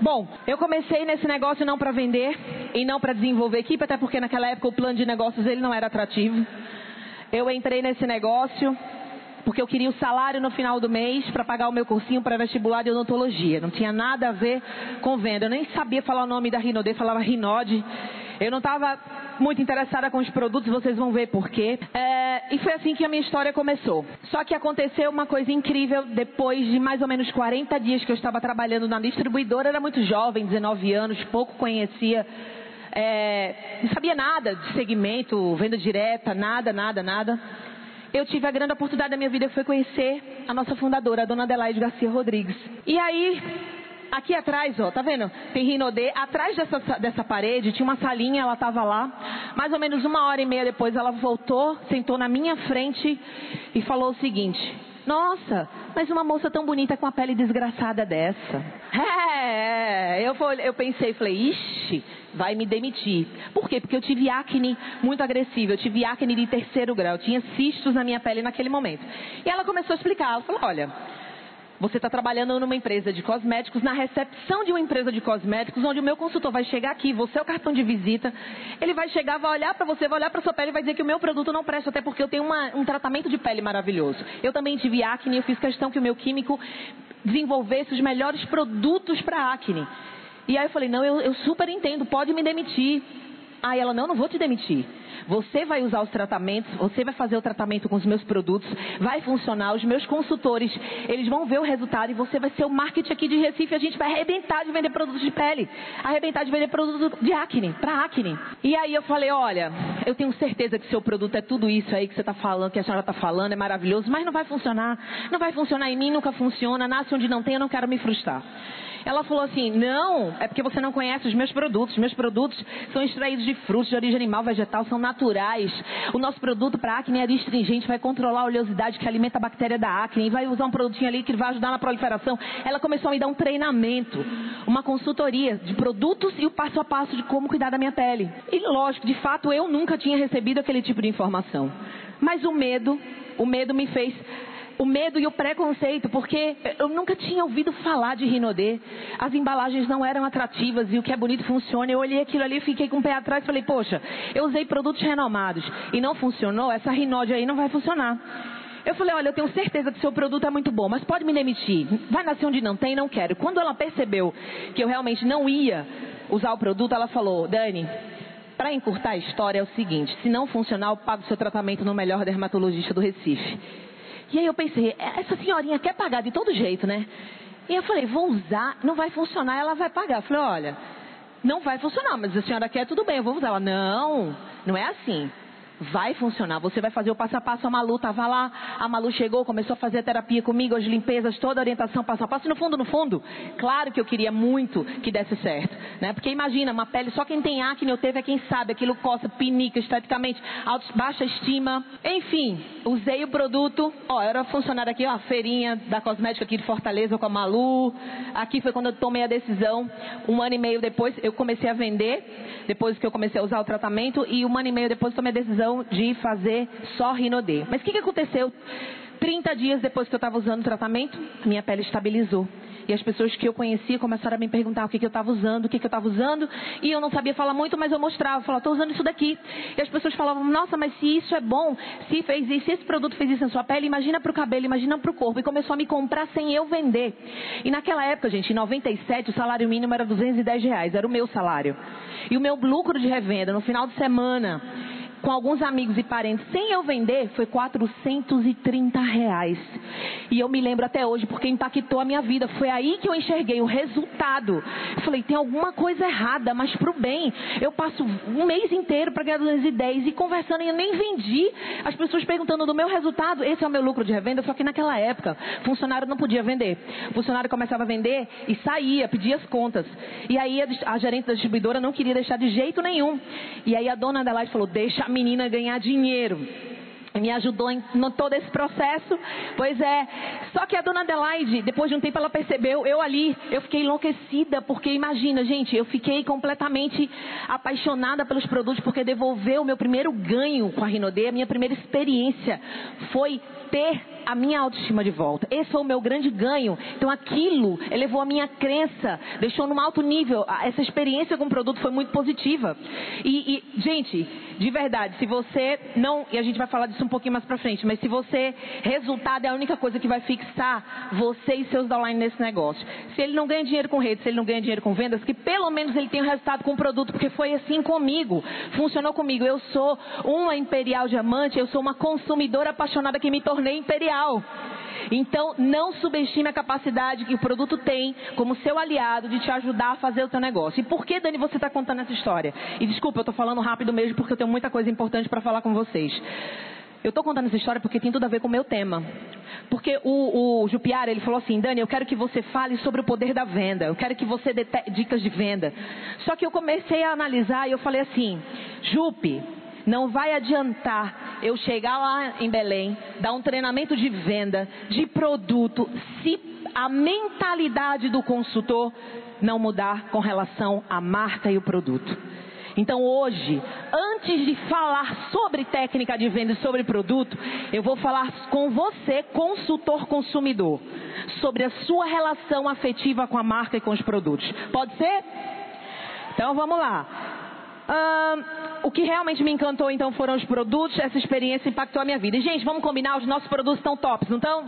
Bom, eu comecei nesse negócio não para vender e não para desenvolver equipe, até porque naquela época o plano de negócios ele não era atrativo. Eu entrei nesse negócio porque eu queria o salário no final do mês para pagar o meu cursinho para vestibular de odontologia. Não tinha nada a ver com venda. Eu nem sabia falar o nome da Rinode, falava Rinode. Eu não estava muito interessada com os produtos, vocês vão ver por quê. É, e foi assim que a minha história começou. Só que aconteceu uma coisa incrível depois de mais ou menos 40 dias que eu estava trabalhando na distribuidora. Era muito jovem, 19 anos, pouco conhecia. É, não sabia nada de segmento, venda direta, nada, nada, nada eu tive a grande oportunidade da minha vida que foi conhecer a nossa fundadora, a dona Adelaide Garcia Rodrigues. E aí, aqui atrás, ó, tá vendo? Tem Rinodê. Atrás dessa, dessa parede tinha uma salinha, ela estava lá. Mais ou menos uma hora e meia depois, ela voltou, sentou na minha frente e falou o seguinte: Nossa, mas uma moça tão bonita com a pele desgraçada dessa. É, eu, eu pensei, falei, ixi, vai me demitir. Por quê? Porque eu tive acne muito agressiva, eu tive acne de terceiro grau, eu tinha cistos na minha pele naquele momento. E ela começou a explicar, ela falou, olha, você está trabalhando numa empresa de cosméticos, na recepção de uma empresa de cosméticos, onde o meu consultor vai chegar aqui, você é o cartão de visita, ele vai chegar, vai olhar para você, vai olhar para sua pele e vai dizer que o meu produto não presta, até porque eu tenho uma, um tratamento de pele maravilhoso. Eu também tive acne, eu fiz questão que o meu químico desenvolvesse os melhores produtos para acne. E aí eu falei, não, eu, eu super entendo, pode me demitir. Aí ela, não, não vou te demitir. Você vai usar os tratamentos, você vai fazer o tratamento com os meus produtos, vai funcionar, os meus consultores, eles vão ver o resultado e você vai ser o marketing aqui de Recife, a gente vai arrebentar de vender produtos de pele, arrebentar de vender produtos de acne, para acne. E aí eu falei, olha, eu tenho certeza que seu produto é tudo isso aí que você está falando, que a senhora está falando, é maravilhoso, mas não vai funcionar, não vai funcionar em mim, nunca funciona, nasce onde não tem, eu não quero me frustrar. Ela falou assim: não, é porque você não conhece os meus produtos. Meus produtos são extraídos de frutos de origem animal, vegetal, são naturais. O nosso produto para acne é astringente, vai controlar a oleosidade que alimenta a bactéria da acne e vai usar um produtinho ali que vai ajudar na proliferação. Ela começou a me dar um treinamento, uma consultoria de produtos e o passo a passo de como cuidar da minha pele. E lógico, de fato, eu nunca tinha recebido aquele tipo de informação. Mas o medo, o medo me fez o medo e o preconceito, porque eu nunca tinha ouvido falar de Rinodê. As embalagens não eram atrativas e o que é bonito funciona. Eu olhei aquilo ali fiquei com o pé atrás e falei, poxa, eu usei produtos renomados e não funcionou, essa Rinode aí não vai funcionar. Eu falei, olha, eu tenho certeza que seu produto é muito bom, mas pode me demitir. Vai nascer onde não tem, não quero. Quando ela percebeu que eu realmente não ia usar o produto, ela falou, Dani, para encurtar a história é o seguinte, se não funcionar, eu pago o seu tratamento no melhor dermatologista do Recife. E aí eu pensei, é, essa senhorinha quer pagar de todo jeito, né? E eu falei, vou usar, não vai funcionar, ela vai pagar. Eu falei, olha, não vai funcionar, mas a senhora quer, tudo bem, eu vou usar. Ela, não, não é assim vai funcionar. Você vai fazer o passo a passo. A Malu estava lá, a Malu chegou, começou a fazer a terapia comigo, as limpezas, toda a orientação passo a passo. E no fundo, no fundo, claro que eu queria muito que desse certo. Né? Porque imagina, uma pele, só quem tem acne ou teve é quem sabe, aquilo coça, pinica esteticamente, baixa estima. Enfim, usei o produto. Ó, era funcionária aqui, ó, a feirinha da cosmética aqui de Fortaleza com a Malu. Aqui foi quando eu tomei a decisão. Um ano e meio depois, eu comecei a vender, depois que eu comecei a usar o tratamento. E um ano e meio depois, tomei a decisão de fazer só Rinodê. Mas o que, que aconteceu? 30 dias depois que eu estava usando o tratamento, minha pele estabilizou. E as pessoas que eu conhecia começaram a me perguntar o que, que eu estava usando, o que, que eu estava usando. E eu não sabia falar muito, mas eu mostrava. Falava, estou usando isso daqui. E as pessoas falavam, nossa, mas se isso é bom, se fez isso, se esse produto fez isso na sua pele, imagina para o cabelo, imagina para o corpo. E começou a me comprar sem eu vender. E naquela época, gente, em 97, o salário mínimo era 210 reais. Era o meu salário. E o meu lucro de revenda no final de semana com alguns amigos e parentes, sem eu vender, foi 430 reais. E eu me lembro até hoje, porque impactou a minha vida. Foi aí que eu enxerguei o resultado. Falei, tem alguma coisa errada, mas pro bem. Eu passo um mês inteiro para ganhar 210 e conversando e eu nem vendi. As pessoas perguntando do meu resultado, esse é o meu lucro de revenda, só que naquela época, funcionário não podia vender. O funcionário começava a vender e saía, pedia as contas. E aí a, gerente da distribuidora não queria deixar de jeito nenhum. E aí a dona Adelaide falou, deixa menina ganhar dinheiro. Me ajudou em todo esse processo. Pois é. Só que a dona Adelaide, depois de um tempo, ela percebeu, eu ali, eu fiquei enlouquecida, porque imagina, gente, eu fiquei completamente apaixonada pelos produtos, porque devolveu o meu primeiro ganho com a Rinodê, a minha primeira experiência foi ter a minha autoestima de volta. Esse foi o meu grande ganho. Então aquilo elevou a minha crença, deixou num alto nível. Essa experiência com o produto foi muito positiva. E, e gente, de verdade, se você não, e a gente vai falar disso um pouquinho mais pra frente, mas se você, resultado é a única coisa que vai fixar você e seus downline nesse negócio. Se ele não ganha dinheiro com rede, se ele não ganha dinheiro com vendas, que pelo menos ele tenha um resultado com o produto, porque foi assim comigo, funcionou comigo. Eu sou uma imperial diamante, eu sou uma consumidora apaixonada que me tornei imperial. Então, não subestime a capacidade que o produto tem como seu aliado de te ajudar a fazer o seu negócio. E por que, Dani, você está contando essa história? E desculpa, eu estou falando rápido mesmo porque eu tenho muita coisa importante para falar com vocês. Eu estou contando essa história porque tem tudo a ver com o meu tema. Porque o, o Jupiara, ele falou assim, Dani, eu quero que você fale sobre o poder da venda. Eu quero que você dê dicas de venda. Só que eu comecei a analisar e eu falei assim, Jupe, não vai adiantar eu chegar lá em Belém, dar um treinamento de venda, de produto, se a mentalidade do consultor não mudar com relação à marca e o produto. Então hoje, antes de falar sobre técnica de venda e sobre produto, eu vou falar com você, consultor consumidor, sobre a sua relação afetiva com a marca e com os produtos. Pode ser? Então vamos lá. O que realmente me encantou então foram os produtos, essa experiência impactou a minha vida. E, gente, vamos combinar, os nossos produtos estão tops, não estão?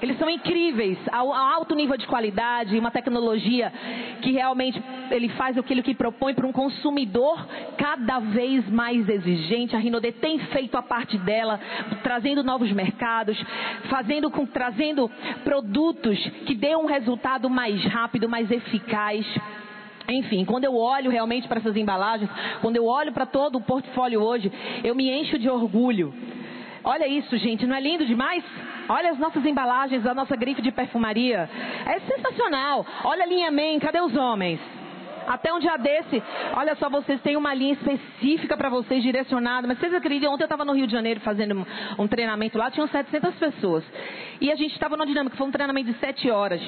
Eles são incríveis, ao, alto nível de qualidade, uma tecnologia que realmente ele faz aquilo que propõe para um consumidor cada vez mais exigente. A Rinode tem feito a parte dela, trazendo novos mercados, fazendo com, trazendo produtos que dêem um resultado mais rápido, mais eficaz. Enfim, quando eu olho realmente para essas embalagens, quando eu olho para todo o portfólio hoje, eu me encho de orgulho. Olha isso, gente, não é lindo demais? Olha as nossas embalagens, a nossa grife de perfumaria. É sensacional. Olha a linha Men, cadê os homens? Até um dia desse, olha só, vocês têm uma linha específica para vocês direcionada. Mas vocês acreditam? Ontem eu estava no Rio de Janeiro fazendo um treinamento lá, tinham 700 pessoas. E a gente estava numa dinâmica, foi um treinamento de 7 horas.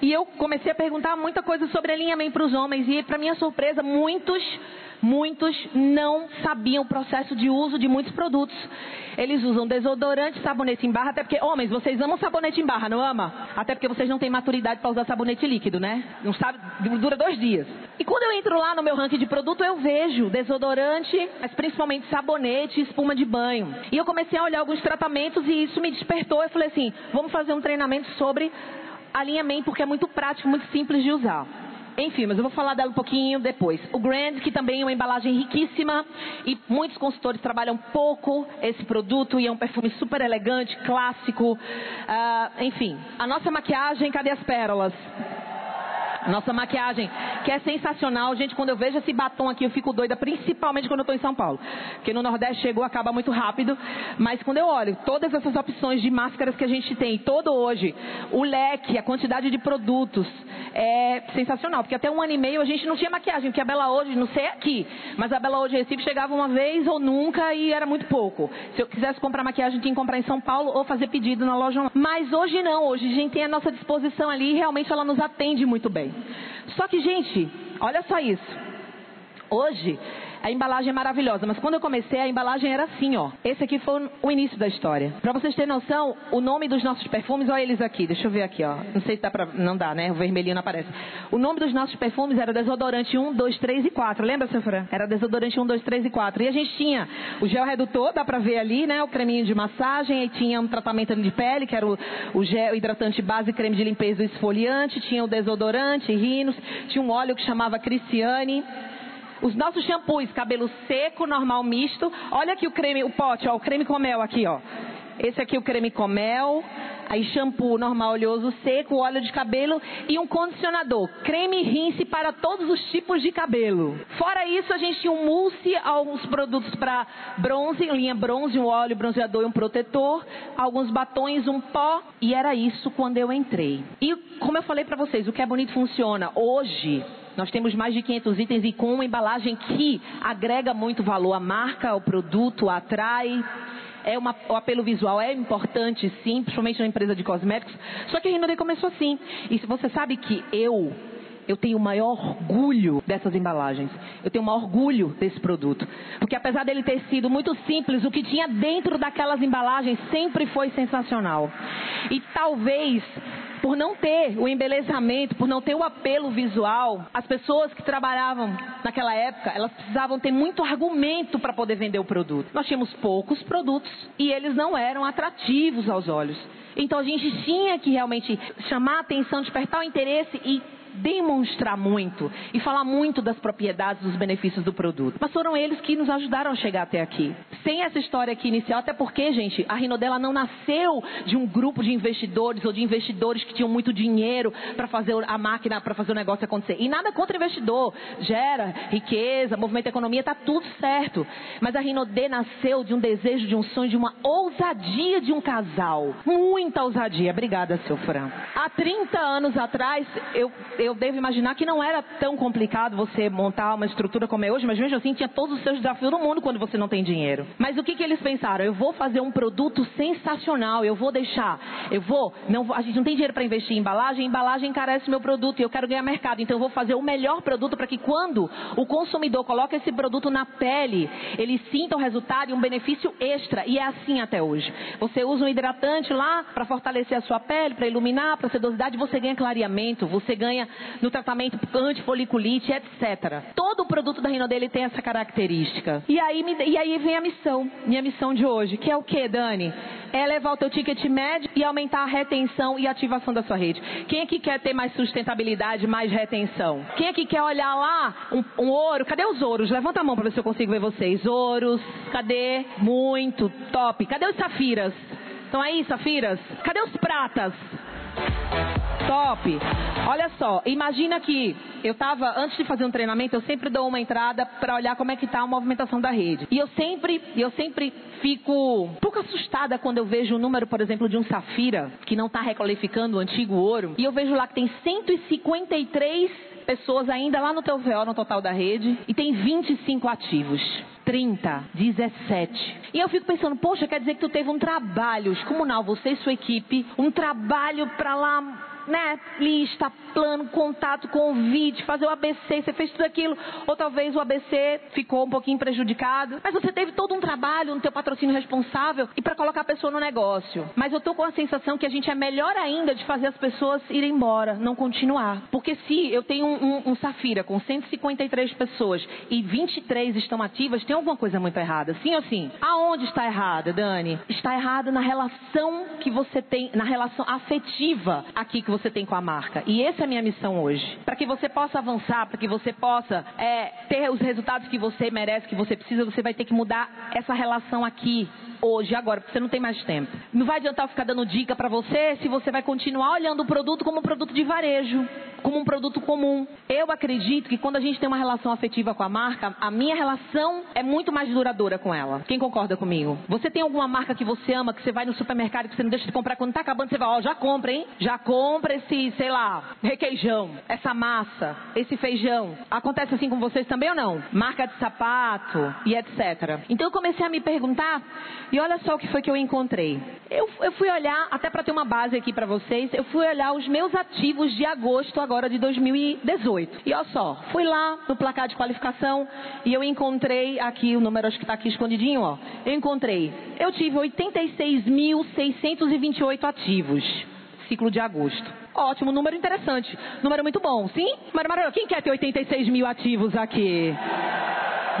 E eu comecei a perguntar muita coisa sobre alinhamento para os homens. E, para minha surpresa, muitos muitos não sabiam o processo de uso de muitos produtos. Eles usam desodorante, sabonete em barra, até porque, homens, vocês amam sabonete em barra, não ama? Até porque vocês não têm maturidade para usar sabonete líquido, né? Não sabe, dura dois dias. E quando eu entro lá no meu ranking de produto, eu vejo desodorante, mas principalmente sabonete e espuma de banho. E eu comecei a olhar alguns tratamentos e isso me despertou. Eu falei assim, vamos fazer um treinamento sobre alinhamento, porque é muito prático, muito simples de usar. Enfim, mas eu vou falar dela um pouquinho depois. O Grand, que também é uma embalagem riquíssima e muitos consultores trabalham pouco esse produto e é um perfume super elegante, clássico. Uh, enfim, a nossa maquiagem, cadê as pérolas? Nossa maquiagem, que é sensacional. Gente, quando eu vejo esse batom aqui, eu fico doida, principalmente quando eu estou em São Paulo. Porque no Nordeste chegou, acaba muito rápido. Mas quando eu olho todas essas opções de máscaras que a gente tem, todo hoje, o leque, a quantidade de produtos, é sensacional. Porque até um ano e meio a gente não tinha maquiagem, porque a Bela hoje, não sei aqui, mas a Bela hoje Recife chegava uma vez ou nunca e era muito pouco. Se eu quisesse comprar maquiagem, tinha que comprar em São Paulo ou fazer pedido na loja online. Mas hoje não, hoje a gente tem a nossa disposição ali e realmente ela nos atende muito bem. Só que, gente, olha só isso. Hoje, a embalagem é maravilhosa, mas quando eu comecei, a embalagem era assim, ó. Esse aqui foi o início da história. Para vocês terem noção, o nome dos nossos perfumes, olha eles aqui. Deixa eu ver aqui, ó. Não sei se dá pra... Não dá, né? O vermelhinho não aparece. O nome dos nossos perfumes era desodorante 1, 2, 3 e 4. Lembra, seu Fran? Era desodorante 1, 2, 3 e 4. E a gente tinha o gel redutor, dá pra ver ali, né? O creminho de massagem. E tinha um tratamento de pele, que era o, o gel hidratante base, creme de limpeza e esfoliante. Tinha o desodorante, rinos. Tinha um óleo que chamava Cristiane. Os nossos shampoos, cabelo seco, normal, misto. Olha aqui o creme, o pote, ó, o creme com mel aqui, ó. Esse aqui é o creme com mel. Aí shampoo normal oleoso seco, óleo de cabelo e um condicionador. Creme rinse para todos os tipos de cabelo. Fora isso, a gente tinha um mousse, alguns produtos para bronze, linha bronze, um óleo bronzeador e um protetor, alguns batons, um pó. E era isso quando eu entrei. E como eu falei para vocês, o que é bonito funciona. Hoje, nós temos mais de 500 itens e com uma embalagem que agrega muito valor à marca, ao produto, atrai. É uma, o apelo visual é importante, sim, principalmente na empresa de cosméticos. Só que a Rinode começou assim. E você sabe que eu, eu tenho o maior orgulho dessas embalagens. Eu tenho um orgulho desse produto. Porque apesar dele ter sido muito simples, o que tinha dentro daquelas embalagens sempre foi sensacional. E talvez por não ter o embelezamento, por não ter o apelo visual, as pessoas que trabalhavam naquela época, elas precisavam ter muito argumento para poder vender o produto. Nós tínhamos poucos produtos e eles não eram atrativos aos olhos. Então a gente tinha que realmente chamar a atenção, despertar o interesse e demonstrar muito e falar muito das propriedades, dos benefícios do produto. Mas foram eles que nos ajudaram a chegar até aqui. Sem essa história aqui inicial, até porque, gente, a Rinodela não nasceu de um grupo de investidores ou de investidores que tinham muito dinheiro para fazer a máquina, para fazer o negócio acontecer. E nada contra investidor. Gera riqueza, movimento economia, está tudo certo. Mas a Rinodê nasceu de um desejo, de um sonho, de uma ousadia de um casal. Muita ousadia. Obrigada, seu Fran. Há 30 anos atrás, eu, eu devo imaginar que não era tão complicado você montar uma estrutura como é hoje, mas mesmo assim tinha todos os seus desafios do mundo quando você não tem dinheiro. Mas o que, que eles pensaram? Eu vou fazer um produto sensacional, eu vou deixar, eu vou, não, a gente não tem dinheiro para investir em embalagem, embalagem encarece meu produto e eu quero ganhar mercado, então eu vou fazer o melhor produto para que quando o consumidor coloca esse produto na pele, ele sinta o resultado e um benefício extra. E é assim até hoje. Você usa um hidratante lá para fortalecer a sua pele, para iluminar, para sedosidade, você ganha clareamento, você ganha no tratamento antifoliculite, etc. Todo o produto da Rinodele tem essa característica. E aí, e aí vem a missão, minha missão de hoje, que é o que, Dani? É levar o teu ticket médio e aumentar a retenção e ativação da sua rede. Quem aqui quer ter mais sustentabilidade, mais retenção? Quem aqui quer olhar lá um, um ouro? Cadê os ouros? Levanta a mão para ver se eu consigo ver vocês. Ouros, cadê? Muito top. Cadê os safiras? Estão aí, safiras? Cadê os pratas? Top. Olha só, imagina que eu estava, antes de fazer um treinamento, eu sempre dou uma entrada para olhar como é que está a movimentação da rede. E eu sempre, eu sempre fico um pouco assustada quando eu vejo o número, por exemplo, de um safira, que não está requalificando o antigo ouro, e eu vejo lá que tem 153 pessoas ainda lá no teu VO, no total da rede, e tem 25 ativos. 30, 17. E eu fico pensando, poxa, quer dizer que tu teve um trabalho comunal, você e sua equipe, um trabalho para lá né, lista, plano, contato, convite, fazer o ABC, você fez tudo aquilo, ou talvez o ABC ficou um pouquinho prejudicado, mas você teve todo um trabalho no teu patrocínio responsável e para colocar a pessoa no negócio. Mas eu tô com a sensação que a gente é melhor ainda de fazer as pessoas irem embora, não continuar. Porque se eu tenho um, um, um Safira com 153 pessoas e 23 estão ativas, tem alguma coisa muito errada. Sim ou sim? Aonde está errada, Dani? Está errada na relação que você tem, na relação afetiva aqui que você tem com a marca. E essa é a minha missão hoje. Para que você possa avançar, para que você possa é, ter os resultados que você merece, que você precisa, você vai ter que mudar essa relação aqui hoje, agora, porque você não tem mais tempo. Não vai adiantar ficar dando dica para você se você vai continuar olhando o produto como um produto de varejo, como um produto comum. Eu acredito que quando a gente tem uma relação afetiva com a marca, a minha relação é muito mais duradoura com ela. Quem concorda comigo? Você tem alguma marca que você ama, que você vai no supermercado que você não deixa de comprar quando tá acabando, você vai, ó, já compra, hein? Já compra esse, sei lá, requeijão, essa massa, esse feijão. Acontece assim com vocês também ou não? Marca de sapato e etc. Então eu comecei a me perguntar e olha só o que foi que eu encontrei. Eu, eu fui olhar, até para ter uma base aqui para vocês, eu fui olhar os meus ativos de agosto agora de 2018. E olha só, fui lá no placar de qualificação e eu encontrei aqui, o número acho que está aqui escondidinho, ó. Eu encontrei, eu tive 86.628 ativos, ciclo de agosto. Ótimo, número interessante. Número muito bom, sim? Número maravilhoso. Quem quer ter 86 mil ativos aqui?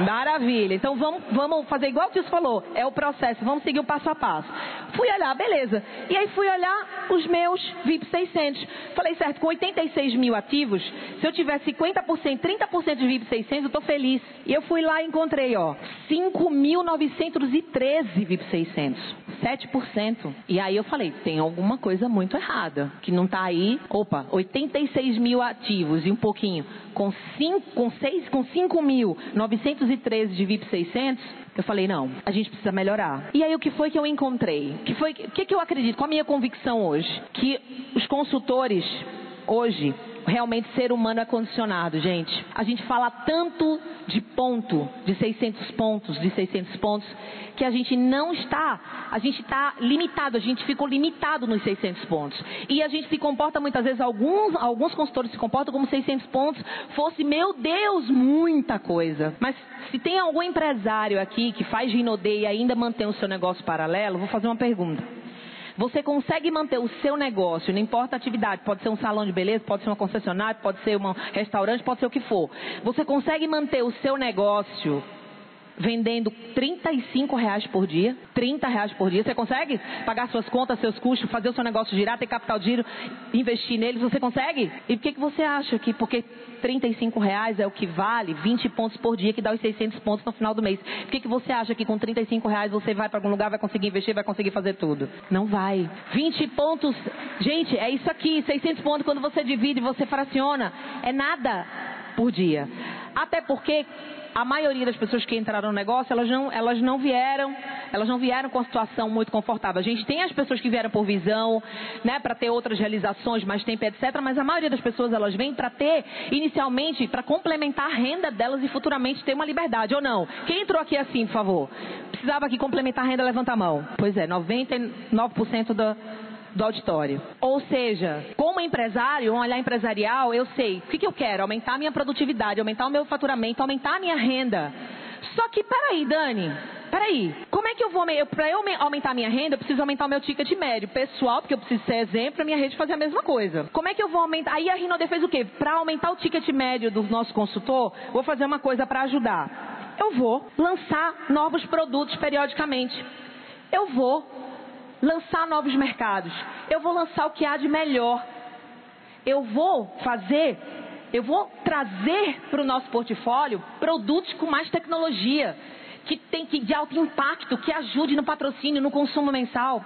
Maravilha. Então vamos, vamos fazer igual o Tios falou. É o processo. Vamos seguir o passo a passo. Fui olhar, beleza. E aí fui olhar os meus VIP 600. Falei, certo, com 86 mil ativos, se eu tiver 50%, 30% de VIP 600, eu estou feliz. E eu fui lá e encontrei, ó, 5.913 VIP 600. 7%. E aí eu falei, tem alguma coisa muito errada. Que não está aí. Opa, 86 mil ativos e um pouquinho. Com 5, com 6, com 5.913 de VIP 600, eu falei, não, a gente precisa melhorar. E aí o que foi que eu encontrei? Que foi, o que, que eu acredito? Qual a minha convicção hoje? Que os consultores hoje realmente ser humano é condicionado, gente. A gente fala tanto de ponto, de 600 pontos, de 600 pontos, que a gente não está, a gente está limitado, a gente ficou limitado nos 600 pontos. E a gente se comporta muitas vezes, alguns, alguns consultores se comportam como 600 pontos fosse, meu Deus, muita coisa. Mas se tem algum empresário aqui que faz Rinode e ainda mantém o seu negócio paralelo, vou fazer uma pergunta. Você consegue manter o seu negócio, não importa a atividade, pode ser um salão de beleza, pode ser uma concessionária, pode ser um restaurante, pode ser o que for. Você consegue manter o seu negócio vendendo 35 reais por dia, 30 reais por dia. Você consegue pagar suas contas, seus custos, fazer o seu negócio girar, ter capital de giro, investir neles? Você consegue? E por que, que você acha que porque 35 reais é o que vale 20 pontos por dia, que dá os 600 pontos no final do mês? Por que, que você acha que com 35 reais você vai para algum lugar, vai conseguir investir, vai conseguir fazer tudo? Não vai. 20 pontos, gente, é isso aqui, 600 pontos quando você divide, você fraciona, é nada por dia. Até porque a maioria das pessoas que entraram no negócio, elas não, elas não vieram, elas não vieram com a situação muito confortável. A gente tem as pessoas que vieram por visão, né, para ter outras realizações, mais tempo, etc. Mas a maioria das pessoas elas vêm para ter, inicialmente, para complementar a renda delas e futuramente ter uma liberdade, ou não? Quem entrou aqui assim, por favor? Precisava aqui complementar a renda, levanta a mão. Pois é, 99% da do auditório. Ou seja, como empresário, um olhar empresarial, eu sei o que, que eu quero: aumentar a minha produtividade, aumentar o meu faturamento, aumentar a minha renda. Só que, peraí, Dani, peraí, como é que eu vou, para eu aumentar minha renda, eu preciso aumentar o meu ticket médio pessoal, porque eu preciso ser exemplo para minha rede fazer a mesma coisa. Como é que eu vou aumentar? Aí a Rinode fez o quê? Para aumentar o ticket médio do nosso consultor, vou fazer uma coisa para ajudar. Eu vou lançar novos produtos periodicamente. Eu vou lançar novos mercados. Eu vou lançar o que há de melhor. Eu vou fazer, eu vou trazer para o nosso portfólio produtos com mais tecnologia, que tem que de alto impacto, que ajude no patrocínio, no consumo mensal.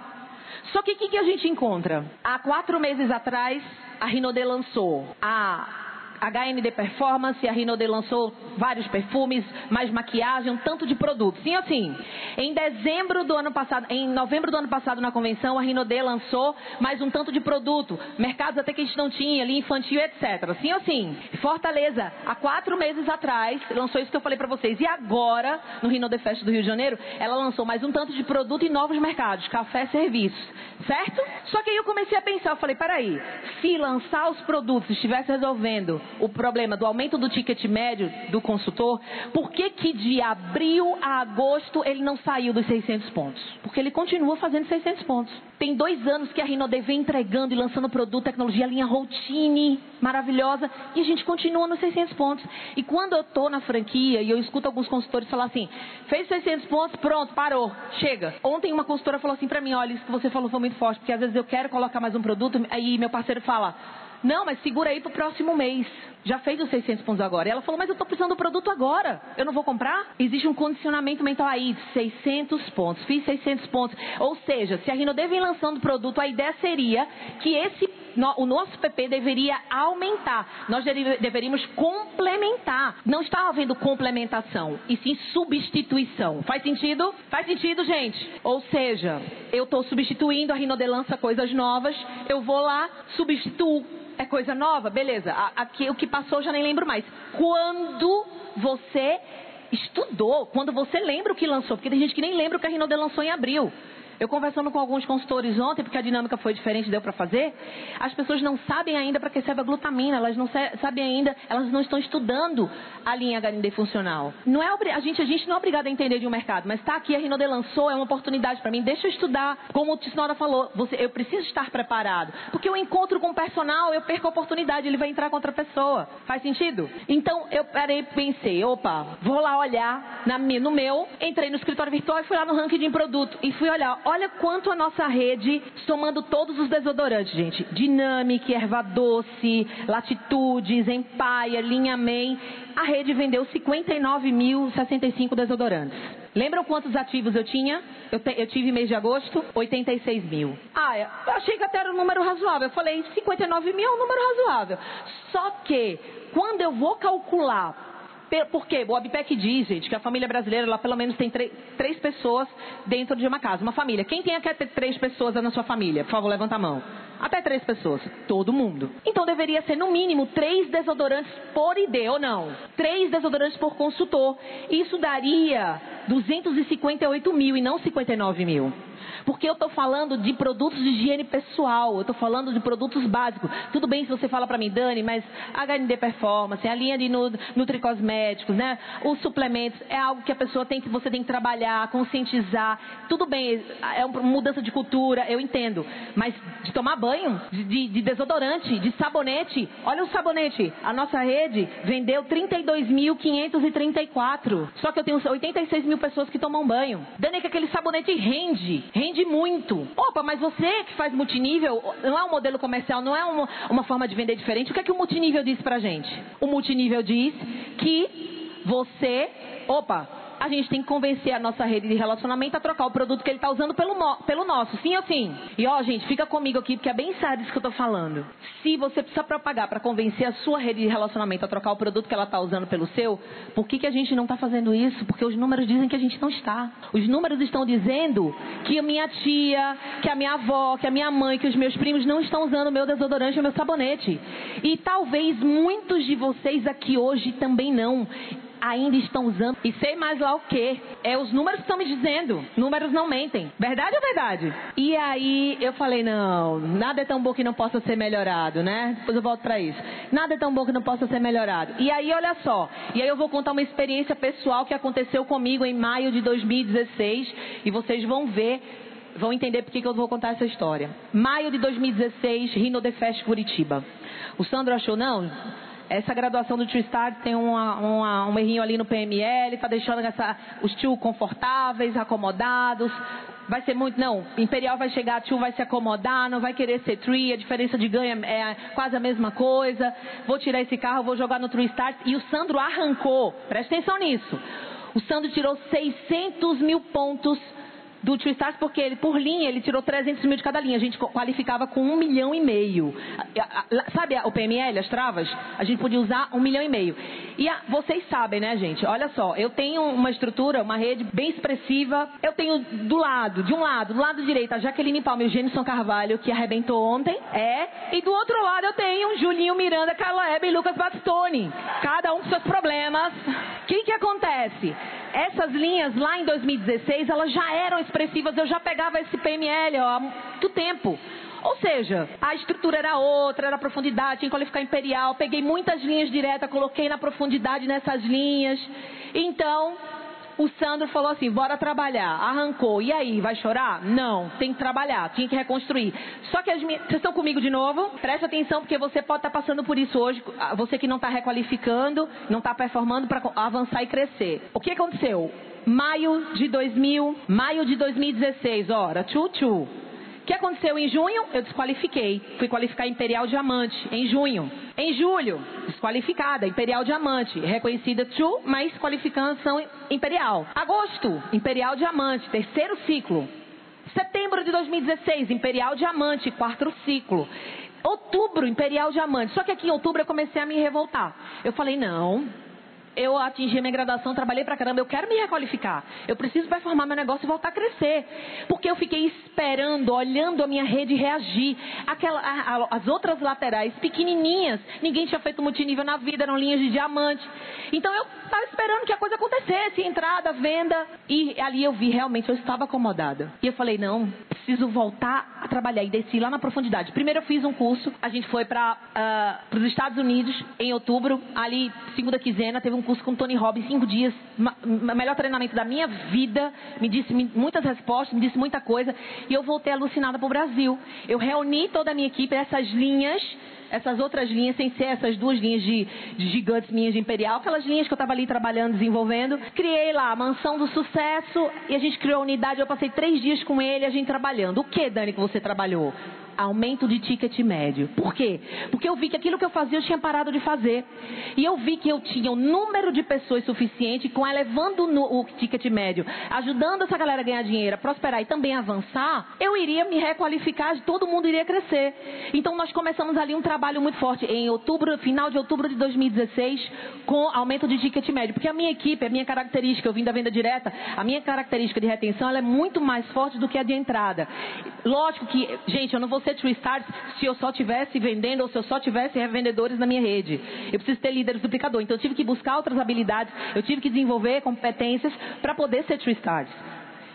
Só que o que, que a gente encontra? Há quatro meses atrás, a Rinode lançou a HND Performance, a Rinode lançou vários perfumes, mais maquiagem, um tanto de produtos. Sim, assim, em dezembro do ano passado, em novembro do ano passado na convenção, a Rinode lançou mais um tanto de produto, mercados até que a gente não tinha ali, infantil, etc. Sim, assim, Fortaleza, há quatro meses atrás, lançou isso que eu falei para vocês. E agora, no Rinode Fest do Rio de Janeiro, ela lançou mais um tanto de produto em novos mercados, café, serviços, certo? Só que aí eu comecei a pensar, eu falei, peraí, se lançar os produtos estivesse resolvendo o problema do aumento do ticket médio do consultor, por que que de abril a agosto ele não saiu dos 600 pontos? Porque ele continua fazendo 600 pontos. Tem dois anos que a Rinode vem entregando e lançando produto, tecnologia, linha Routine, maravilhosa, e a gente continua nos 600 pontos. E quando eu estou na franquia e eu escuto alguns consultores falar assim, fez 600 pontos, pronto, parou, chega. Ontem uma consultora falou assim para mim, olha, isso que você falou foi muito forte, porque às vezes eu quero colocar mais um produto, aí meu parceiro fala, não, mas segura aí para o próximo mês. Já fez os 600 pontos agora. E ela falou, mas eu estou precisando do produto agora. Eu não vou comprar? Existe um condicionamento mental aí, 600 pontos. Fiz 600 pontos. Ou seja, se a Rinode vem lançando produto, a ideia seria que esse, o nosso PP deveria aumentar. Nós deveríamos complementar. Não está havendo complementação, e sim substituição. Faz sentido? Faz sentido, gente? Ou seja, eu estou substituindo, a Rinode lança coisas novas, eu vou lá, substituo é coisa nova? Beleza. Aqui o que passou já nem lembro mais. Quando você estudou, quando você lembra o que lançou, porque tem gente que nem lembra o que a Rinode lançou em abril. Eu conversando com alguns consultores ontem, porque a dinâmica foi diferente, deu para fazer, as pessoas não sabem ainda para que serve a glutamina, elas não sabem ainda, elas não estão estudando a linha HND funcional. Não é a gente, a gente não é obrigado a entender de um mercado, mas está aqui, a Rinode lançou, é uma oportunidade para mim, deixa eu estudar. Como o Tisnora falou, você, eu preciso estar preparado. Porque eu encontro com o personal, eu perco a oportunidade, ele vai entrar com outra pessoa. Faz sentido? Então eu parei pensei, opa, vou lá olhar na, no meu, entrei no escritório virtual e fui lá no ranking de produto e fui olhar, Olha quanto a nossa rede, somando todos os desodorantes, gente. Dinâmica, Erva Doce, Latitudes, Empire, Linha Man. A rede vendeu 59.065 desodorantes. Lembram quantos ativos eu tinha? Eu, te, eu, tive mês de agosto, 86 mil. Ah, eu achei que até era um número razoável. Eu falei, 59 mil é um número razoável. Só que, quando eu vou calcular por quê? O ABPEC diz, gente, que a família brasileira, ela pelo menos tem três pessoas dentro de uma casa, uma família. Quem tem ter três pessoas na sua família? Por favor, levanta a mão. Até três pessoas. Todo mundo. Então deveria ser no mínimo três desodorantes por ID, ou não? Três desodorantes por consultor. Isso daria 258 mil e não 59 mil. Porque eu estou falando de produtos de higiene pessoal, eu estou falando de produtos básicos. Tudo bem se você fala para mim, Dani, mas HND Performance, a linha de nutricosméticos, né? Os suplementos é algo que a pessoa tem que você tem que trabalhar, conscientizar. Tudo bem, é uma mudança de cultura, eu entendo. Mas de tomar banho, de, de desodorante, de sabonete, olha o sabonete. A nossa rede vendeu 32.534. Só que eu tenho 86 mil pessoas que tomam banho. Dani, que aquele sabonete rende, rende muito. Opa, mas você que faz multinível, não é um modelo comercial, não é uma, uma forma de vender diferente. O que é que o multinível diz pra gente? O multinível diz que você, opa, a gente tem que convencer a nossa rede de relacionamento a trocar o produto que ele está usando pelo, pelo nosso. Sim ou sim? E ó, gente, fica comigo aqui, porque é bem sério isso que eu estou falando. Se você precisa propagar para convencer a sua rede de relacionamento a trocar o produto que ela está usando pelo seu, por que, que a gente não está fazendo isso? Porque os números dizem que a gente não está. Os números estão dizendo que a minha tia, que a minha avó, que a minha mãe, que os meus primos não estão usando o meu desodorante e o meu sabonete. E talvez muitos de vocês aqui hoje também não ainda estão usando. E sei mais lá o que. É os números que estão me dizendo. Números não mentem. Verdade ou verdade? E aí eu falei, não, nada é tão bom que não possa ser melhorado, né? Depois eu volto para isso. Nada é tão bom que não possa ser melhorado. E aí, olha só. E aí eu vou contar uma experiência pessoal que aconteceu comigo em maio de 2016. E vocês vão ver vão entender por que eu vou contar essa história. Maio de 2016, Rino The Fest Curitiba. O Sandro achou, não, essa graduação do tio Start tem uma, uma, um errinho ali no PML, está deixando essa, os tio confortáveis, acomodados. Vai ser muito. Não, Imperial vai chegar, tio vai se acomodar, não vai querer ser tree, a diferença de ganho é quase a mesma coisa. Vou tirar esse carro, vou jogar no Tree Start. E o Sandro arrancou, presta atenção nisso. O Sandro tirou 600 mil pontos do True Stars, porque ele, por linha, ele tirou 300 mil de cada linha. A gente qualificava com um milhão e meio. Sabe o PML, as travas? A gente podia usar um milhão e meio. E a, vocês sabem, né, gente? Olha só, eu tenho uma estrutura, uma rede bem expressiva. Eu tenho do lado, de um lado, do lado direito, a Jaqueline Palme e o Gênison Carvalho, que arrebentou ontem. É. E do outro lado eu tenho Julinho Miranda, Carla Hebe e Lucas Bastoni. Cada um com seus problemas. O que, que acontece? essas linhas lá em 2016, elas já eram expressivas, eu já pegava esse PML ó, há muito tempo. Ou seja, a estrutura era outra, era profundidade, tinha que qualificar imperial. Peguei muitas linhas diretas, coloquei na profundidade nessas linhas. Então, o Sandro falou assim: bora trabalhar. Arrancou. E aí, vai chorar? Não, tem que trabalhar, tinha que reconstruir. Só que as minhas. Vocês estão comigo de novo? Preste atenção, porque você pode estar passando por isso hoje. Você que não está requalificando, não está performando para avançar e crescer. O que aconteceu? Maio de 2000, maio de 2016, ora, tchu tchu. O que aconteceu em junho? Eu desqualifiquei. Fui qualificar Imperial Diamante em junho. Em julho, desqualificada, Imperial Diamante, reconhecida True, mas qualificação Imperial. Agosto, Imperial Diamante, terceiro ciclo. Setembro de 2016, Imperial Diamante, quarto ciclo. Outubro, Imperial Diamante. Só que aqui em outubro eu comecei a me revoltar. Eu falei, não, eu atingi a minha graduação, trabalhei pra caramba, eu quero me requalificar. Eu preciso performar meu negócio e voltar a crescer. Porque eu fiquei esperando, olhando a minha rede reagir. Aquela, a, a, as outras laterais, pequenininhas, ninguém tinha feito multinível na vida, eram linhas de diamante. Então eu estava esperando que a coisa acontecesse, entrada, venda. E ali eu vi, realmente, eu estava acomodada. E eu falei, não, preciso voltar a trabalhar. E desci lá na profundidade. Primeiro eu fiz um curso, a gente foi para uh, ah, os Estados Unidos em outubro, ali, segunda quinzena, teve um um curso com Tony Robbins, cinco dias, o melhor treinamento da minha vida, me disse muitas respostas, me disse muita coisa, e eu voltei alucinada para o Brasil. Eu reuni toda a minha equipe, essas linhas, essas outras linhas, sem ser essas duas linhas de, de gigantes minhas de Imperial, aquelas linhas que eu estava ali trabalhando, desenvolvendo. Criei lá a Mansão do Sucesso, e a gente criou a unidade, eu passei três dias com ele, a gente trabalhando. O que, Dani, que você trabalhou? Aumento de ticket médio. Por quê? Porque eu vi que aquilo que eu fazia eu tinha parado de fazer. E eu vi que eu tinha um número de pessoas suficiente com elevando o ticket médio, ajudando essa galera a ganhar dinheiro, a prosperar e também avançar, eu iria me requalificar, todo mundo iria crescer. Então nós começamos ali um trabalho muito forte em outubro, final de outubro de 2016, com aumento de ticket médio. Porque a minha equipe, a minha característica, eu vim da venda direta, a minha característica de retenção ela é muito mais forte do que a de entrada. Lógico que, gente, eu não vou ser True Stars se eu só tivesse vendendo ou se eu só tivesse revendedores na minha rede. Eu preciso ter líderes duplicador. Então eu tive que buscar outras habilidades, eu tive que desenvolver competências para poder ser True Stars.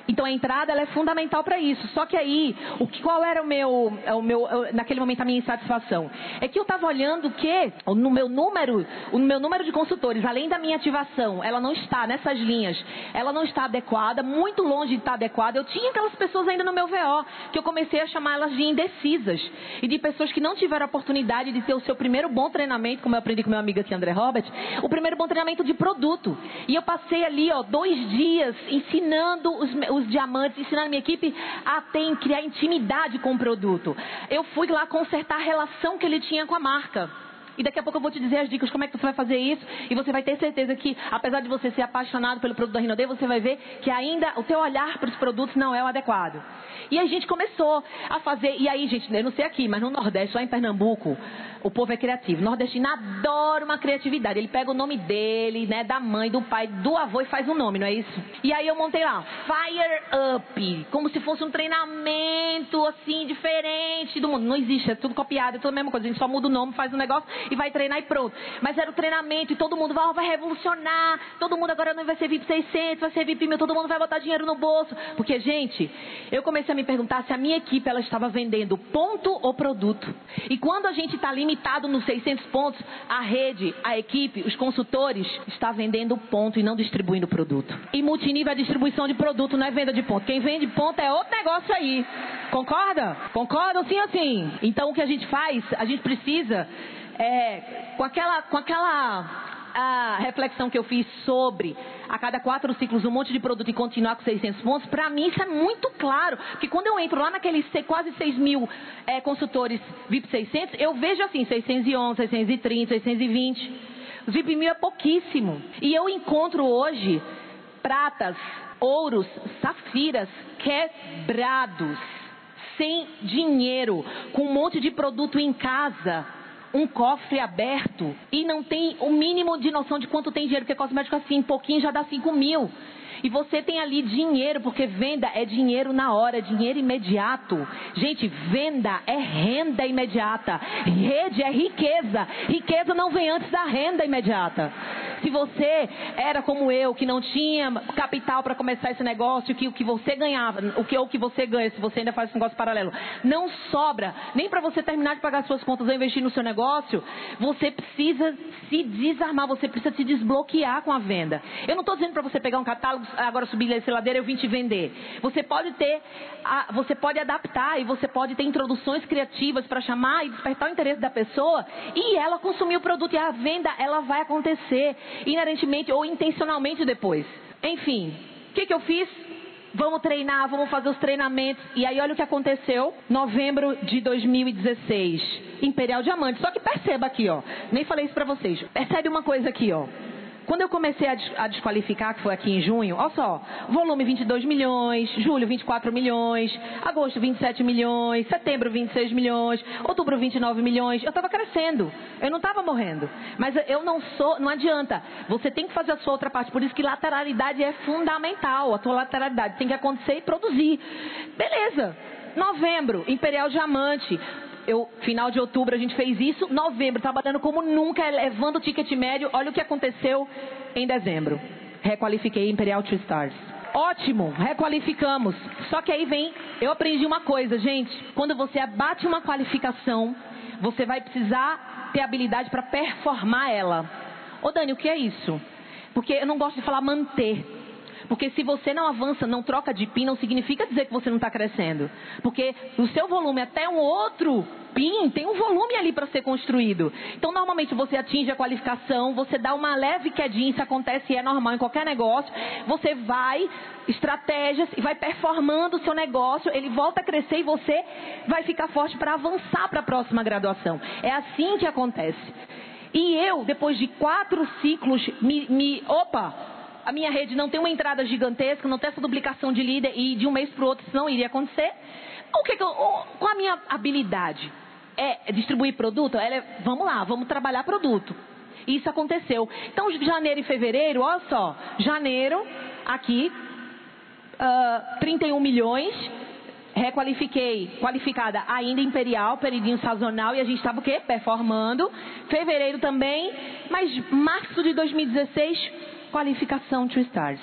Então a entrada é fundamental para isso. Só que aí, o que, qual era o meu, o meu, naquele momento a minha insatisfação? É que eu estava olhando que no meu número, o meu número de consultores, além da minha ativação, ela não está nessas linhas, ela não está adequada, muito longe de estar adequada. Eu tinha aquelas pessoas ainda no meu VO, que eu comecei a chamar elas de indecisas e de pessoas que não tiveram a oportunidade de ter o seu primeiro bom treinamento, como eu aprendi com meu amigo aqui, André Robert, o primeiro bom treinamento de produto. E eu passei ali, ó, dois dias ensinando os, os diamantes, ensinando a minha equipe a ter, criar intimidade com o produto. Eu fui lá consertar a relação que ele tinha com a marca. E daqui a pouco eu vou te dizer as dicas, como é que você vai fazer isso. E você vai ter certeza que, apesar de você ser apaixonado pelo produto da Rinode, você vai ver que ainda o teu olhar para os produtos não é o adequado. E a gente começou a fazer, e aí, gente, eu não sei aqui, mas no Nordeste, lá em Pernambuco, o povo é criativo. O nordestino adora uma criatividade. Ele pega o nome dele, né, da mãe, do pai, do avô e faz um nome, não é isso? E aí eu montei lá, Fire Up, como se fosse um treinamento assim diferente do mundo. Não existe, é tudo copiado, é tudo a mesma coisa. A gente só muda o nome, faz um negócio e vai treinar e pronto. Mas era o treinamento e todo mundo vai, vai revolucionar. Todo mundo agora não vai ser VIP 600, vai ser VIP 1000, todo mundo vai botar dinheiro no bolso. Porque, gente, eu comecei a me perguntar se a minha equipe ela estava vendendo ponto ou produto. E quando a gente está limitado limitado nos 600 pontos, a rede, a equipe, os consultores está vendendo ponto e não distribuindo produto. E multinível é distribuição de produto, não é venda de ponto. Quem vende ponto é outro negócio aí. Concorda? Concorda? Sim ou sim? Então o que a gente faz, a gente precisa, é, com aquela, com aquela a reflexão que eu fiz sobre a cada quatro ciclos um monte de produto e continuar com 600 pontos, para mim isso é muito claro. Porque quando eu entro lá naqueles quase 6 mil é, consultores VIP 600, eu vejo assim 611, 630, 620. Os VIP 1000 é pouquíssimo. E eu encontro hoje pratas, ouros, safiras quebrados, sem dinheiro, com um monte de produto em casa um cofre aberto e não tem o mínimo de noção de quanto tem dinheiro, porque cosmético assim, pouquinho já dá 5 mil. E você tem ali dinheiro, porque venda é dinheiro na hora, dinheiro imediato. Gente, venda é renda imediata. Rede é riqueza. Riqueza não vem antes da renda imediata. Se você era como eu, que não tinha capital para começar esse negócio, que o que você ganhava, o que, o que você ganha, se você ainda faz esse negócio paralelo, não sobra nem para você terminar de pagar suas contas ou investir no seu negócio, você precisa se desarmar, você precisa se desbloquear com a venda. Eu não estou dizendo para você pegar um catálogo, agora subir essa ladeira, eu vim te vender. Você pode ter, você pode adaptar e você pode ter introduções criativas para chamar e despertar o interesse da pessoa e ela consumir o produto e a venda ela vai acontecer inerentemente ou intencionalmente depois. Enfim, o que, que eu fiz? Vamos treinar, vamos fazer os treinamentos. E aí, olha o que aconteceu. Novembro de 2016. Imperial Diamante. Só que perceba aqui, ó. Nem falei isso pra vocês. Percebe uma coisa aqui, ó. Quando eu comecei a, desqualificar, que foi aqui em junho, olha só, volume 22 milhões, julho 24 milhões, agosto 27 milhões, setembro 26 milhões, outubro 29 milhões. Eu estava crescendo, eu não estava morrendo. Mas eu não sou, não adianta. Você tem que fazer a sua outra parte. Por isso que lateralidade é fundamental. A tua lateralidade tem que acontecer e produzir. Beleza. Novembro, Imperial Diamante eu, final de outubro a gente fez isso, novembro, trabalhando como nunca, levando o ticket médio. Olha o que aconteceu em dezembro. Requalifiquei Imperial Two Stars. Ótimo, requalificamos. Só que aí vem, eu aprendi uma coisa, gente. Quando você abate uma qualificação, você vai precisar ter habilidade para performar ela. Ô Dani, o que é isso? Porque eu não gosto de falar manter. Porque se você não avança, não troca de PIN, não significa dizer que você não está crescendo. Porque o seu volume até um outro PIN tem um volume ali para ser construído. Então, normalmente você atinge a qualificação, você dá uma leve quedinha, isso acontece e é normal em qualquer negócio. Você vai, estratégias, e vai performando o seu negócio, ele volta a crescer e você vai ficar forte para avançar para a próxima graduação. É assim que acontece. E eu, depois de quatro ciclos, me, me opa, a minha rede não tem uma entrada gigantesca, não tem essa duplicação de líder e de um mês para o outro isso não iria acontecer. O que, que eu, qual a minha habilidade? É distribuir produto? É, vamos lá, vamos trabalhar produto. Isso aconteceu. Então, janeiro e fevereiro, olha só. Janeiro, aqui, uh, 31 milhões. requalifiquei, qualificada ainda imperial, período sazonal, e a gente estava o quê? Performando. Fevereiro também, mas março de 2016, qualificação Two Stars.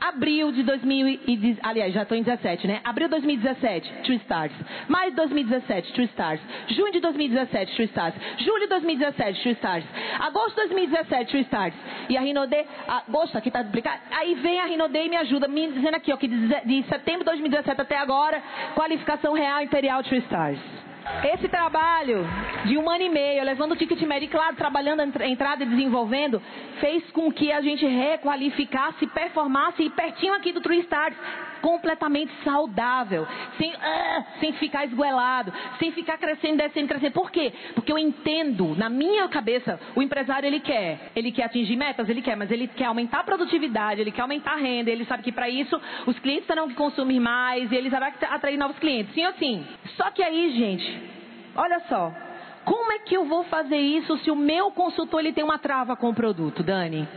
Abril de 2017, aliás, já estou em 17, né? Abril de 2017, Two Stars. Maio de 2017, Two Stars. Junho de 2017, Two Stars. Julho de 2017, Two Stars. Agosto de 2017, Two Stars. E a Rinode, agosto aqui está duplicado. Aí vem a Rinode e me ajuda, me dizendo aqui, ó, que de, setembro de 2017 até agora, qualificação real imperial Two Stars. Esse trabalho de um ano e meio, levando o ticket médio, claro, trabalhando a entrada e desenvolvendo, fez com que a gente requalificasse, performasse e pertinho aqui do True Stars, completamente saudável, sem, uh, sem ficar esguelado, sem ficar crescendo, descendo, crescendo. Por quê? Porque eu entendo, na minha cabeça, o empresário ele quer, ele quer atingir metas, ele quer, mas ele quer aumentar a produtividade, ele quer aumentar a renda, ele sabe que para isso os clientes terão que consumir mais e ele vai atrair novos clientes. Sim ou sim? Só que aí, gente, olha só, como é que eu vou fazer isso se o meu consultor ele tem uma trava com o produto, Dani?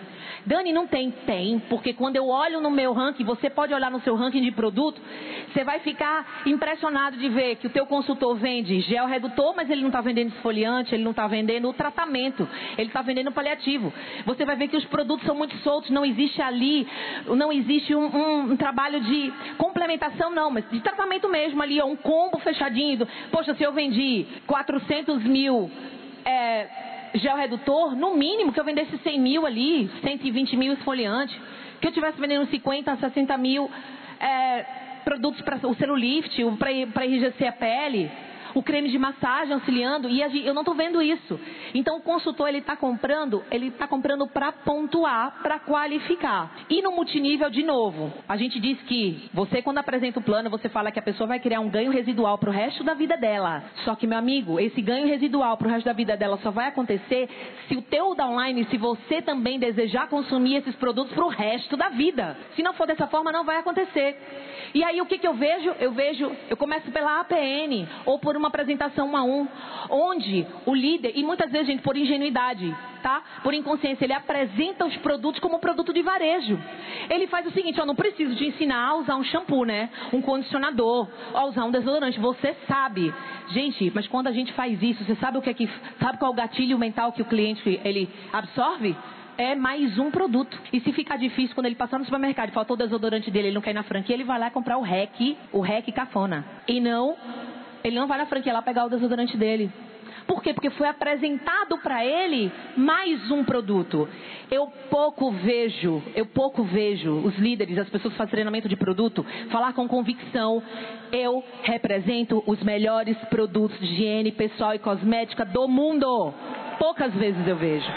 Dani, não tem? Tem, porque quando eu olho no meu ranking, você pode olhar no seu ranking de produto, você vai ficar impressionado de ver que o teu consultor vende gel redutor, mas ele não está vendendo esfoliante, ele não está vendendo o tratamento, ele está vendendo paliativo. Você vai ver que os produtos são muito soltos, não existe ali, não existe um, um, um trabalho de complementação, não, mas de tratamento mesmo ali, um combo fechadinho. Poxa, se eu vendi 400 mil é, gel redutor, no mínimo que eu vendesse 100 mil ali, 120 mil esfoliante, que eu tivesse vendendo 50, 60 mil é, produtos para o celulift, para enrijecer a pele, o creme de massagem auxiliando, e eu não estou vendo isso. Então o consultor ele está comprando, ele está comprando para pontuar, para qualificar. E no multinível, de novo, a gente diz que você quando apresenta o plano, você fala que a pessoa vai criar um ganho residual para o resto da vida dela. Só que, meu amigo, esse ganho residual para o resto da vida dela só vai acontecer se o teu downline, se você também desejar consumir esses produtos para o resto da vida. Se não for dessa forma, não vai acontecer. E aí o que, que eu vejo? Eu vejo, eu começo pela APN ou por uma apresentação um a um, onde o líder, e muitas vezes, gente, por ingenuidade, tá? Por inconsciência, ele apresenta os produtos como produto de varejo. Ele faz o seguinte, eu não preciso te ensinar a usar um shampoo, né? Um condicionador, a usar um desodorante. Você sabe. Gente, mas quando a gente faz isso, você sabe o que é que, sabe qual é o gatilho mental que o cliente ele absorve? é mais um produto. E se ficar difícil, quando ele passar no supermercado faltou o desodorante dele, ele não quer ir na franquia, ele vai lá comprar o REC, o REC cafona. E não, ele não vai na franquia lá pegar o desodorante dele. Por quê? Porque foi apresentado para ele mais um produto. Eu pouco vejo, eu pouco vejo os líderes, as pessoas que fazem treinamento de produto, falar com convicção. Eu represento os melhores produtos de higiene pessoal e cosmética do mundo. Poucas vezes eu vejo.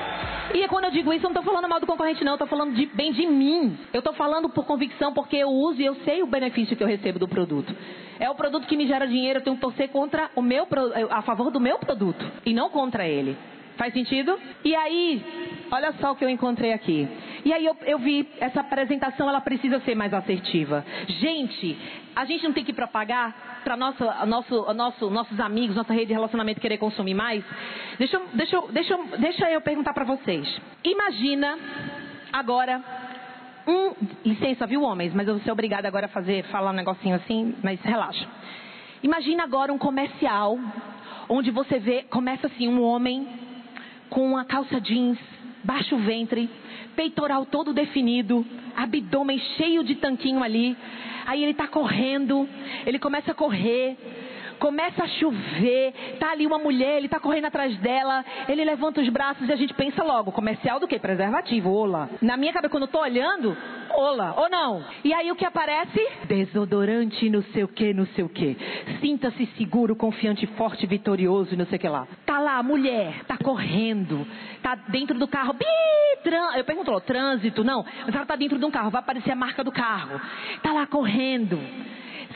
E quando eu digo isso, eu não estou falando mal do concorrente, não. Eu estou falando de, bem de mim. Eu estou falando por convicção, porque eu uso e eu sei o benefício que eu recebo do produto. É o produto que me gera dinheiro, eu tenho que torcer contra o meu, a favor do meu produto e não contra ele. Faz sentido? E aí, olha só o que eu encontrei aqui. E aí eu, eu, vi, essa apresentação ela precisa ser mais assertiva. Gente, a gente não tem que propagar para nosso, nosso, nosso, nossos amigos, nossa rede de relacionamento querer consumir mais? Deixa, deixa, deixa, deixa eu perguntar para vocês. Imagina agora um. Licença, viu, homens? Mas eu vou ser obrigada agora a fazer, falar um negocinho assim, mas relaxa. Imagina agora um comercial onde você vê, começa assim, um homem com uma calça jeans, baixo ventre, peitoral todo definido, abdômen cheio de tanquinho ali. Aí ele está correndo, ele começa a correr, começa a chover, tá ali uma mulher, ele está correndo atrás dela, ele levanta os braços e a gente pensa logo, comercial do que? Preservativo, ola. Na minha cabeça, quando eu tô olhando, ola, ou não? E aí o que aparece? Desodorante, não sei o que, não sei o que. Sinta-se seguro, confiante, forte, vitorioso, não sei o que lá. Tá lá mulher, tá correndo, tá dentro do carro, bi, tran... eu pergunto, trânsito, não, mas ela tá dentro de um carro, vai aparecer a marca do carro. Tá lá correndo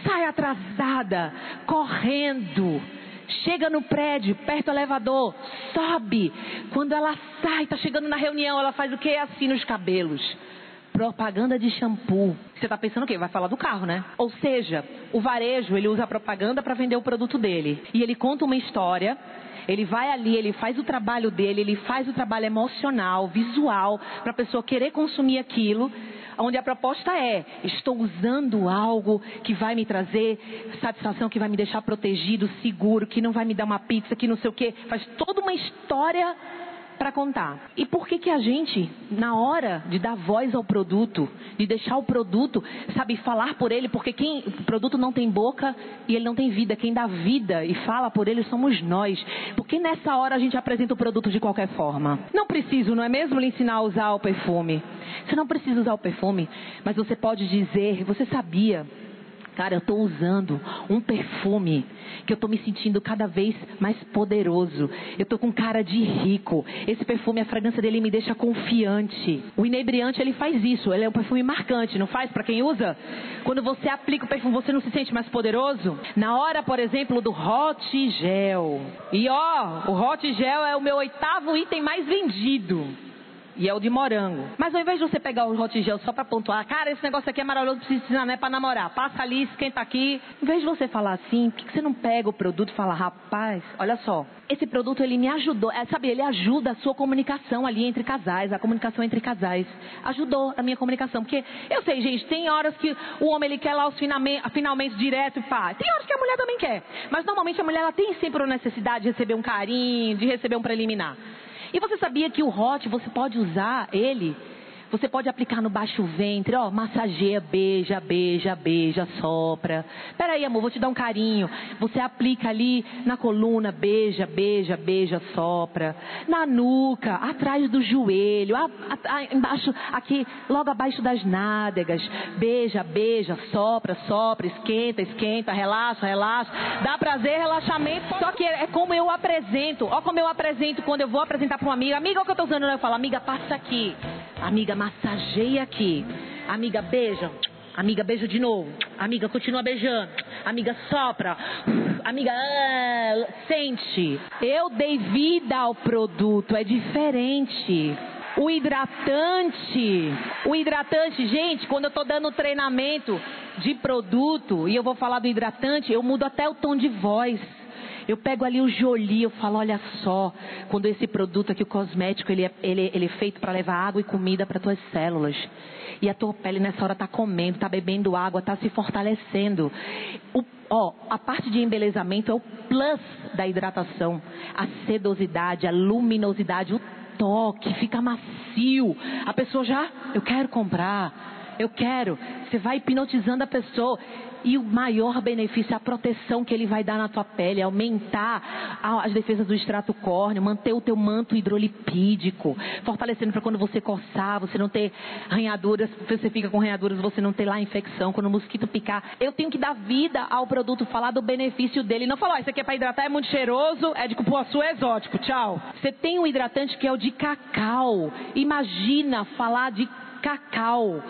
sai atrasada, correndo. Chega no prédio, perto do elevador, sobe. Quando ela sai, está chegando na reunião, ela faz o que? Assim nos cabelos. Propaganda de shampoo. Você está pensando o quê? Vai falar do carro, né? Ou seja, o varejo, ele usa a propaganda para vender o produto dele. E ele conta uma história ele vai ali, ele faz o trabalho dele, ele faz o trabalho emocional, visual, para a pessoa querer consumir aquilo. Onde a proposta é: estou usando algo que vai me trazer satisfação, que vai me deixar protegido, seguro, que não vai me dar uma pizza, que não sei o quê. Faz toda uma história para contar. E por que que a gente, na hora de dar voz ao produto, de deixar o produto, sabe, falar por ele, porque quem o produto não tem boca e ele não tem vida, quem dá vida e fala por ele somos nós. Porque nessa hora a gente apresenta o produto de qualquer forma. Não preciso, não é mesmo, lhe ensinar a usar o perfume. Você não precisa usar o perfume, mas você pode dizer, você sabia Cara, eu estou usando um perfume que eu estou me sentindo cada vez mais poderoso. Eu estou com cara de rico. Esse perfume, a fragrância dele me deixa confiante. O inebriante, ele faz isso. Ele é um perfume marcante, não faz para quem usa? Quando você aplica o perfume, você não se sente mais poderoso? Na hora, por exemplo, do Hot Gel. E ó, o Hot Gel é o meu oitavo item mais vendido. E é o de morango. Mas ao invés de você pegar o hot gel só para pontuar, cara, esse negócio aqui é maravilhoso, precisa, né, para namorar. Passa ali, esquenta aqui. Em vez de você falar assim, por que você não pega o produto e fala, rapaz, olha só, esse produto ele me ajudou, é, sabe, ele ajuda a sua comunicação ali entre casais, a comunicação entre casais. Ajudou a minha comunicação. Porque eu sei, gente, tem horas que o homem ele quer lá os finalmente, finalmente direto e pá. Tem horas que a mulher também quer. Mas normalmente a mulher ela tem sempre a necessidade de receber um carinho, de receber um preliminar. E você sabia que o hot você pode usar ele você pode aplicar no baixo ventre, ó, massageia, beija, beija, beija, sopra. Peraí, amor, vou te dar um carinho. Você aplica ali na coluna, beija, beija, beija, sopra. Na nuca, atrás do joelho, a, a, a, embaixo, aqui, logo abaixo das nádegas. Beija, beija, sopra, sopra, esquenta, esquenta, relaxa, relaxa. Dá prazer, relaxamento. Só que é, é como eu apresento. Ó como eu apresento quando eu vou apresentar para uma amiga. Amiga, o que eu tô usando? Eu falo, amiga, passa aqui. Amiga, massageia aqui. Amiga, beija. Amiga, beija de novo. Amiga, continua beijando. Amiga, sopra. Amiga, ah, sente. Eu dei vida ao produto, é diferente. O hidratante, o hidratante, gente, quando eu estou dando treinamento de produto e eu vou falar do hidratante, eu mudo até o tom de voz. Eu pego ali o Jolie, eu falo, olha só, quando esse produto aqui, o cosmético, ele é, ele, ele é feito para levar água e comida para tuas células. E a tua pele nessa hora está comendo, está bebendo água, está se fortalecendo. O, ó, a parte de embelezamento é o plus da hidratação. A sedosidade, a luminosidade, o toque, fica macio. A pessoa já, eu quero comprar, eu quero. Você vai hipnotizando a pessoa. E o maior benefício é a proteção que ele vai dar na tua pele, aumentar as defesas do extrato córneo, manter o teu manto hidrolipídico, fortalecendo para quando você coçar, você não ter arranhaduras, você fica com arranhaduras, você não ter lá infecção, quando o mosquito picar. Eu tenho que dar vida ao produto, falar do benefício dele, não falar, oh, isso aqui é para hidratar, é muito cheiroso, é de cupuaçu, é exótico, tchau. Você tem um hidratante que é o de cacau. Imagina falar de cacau.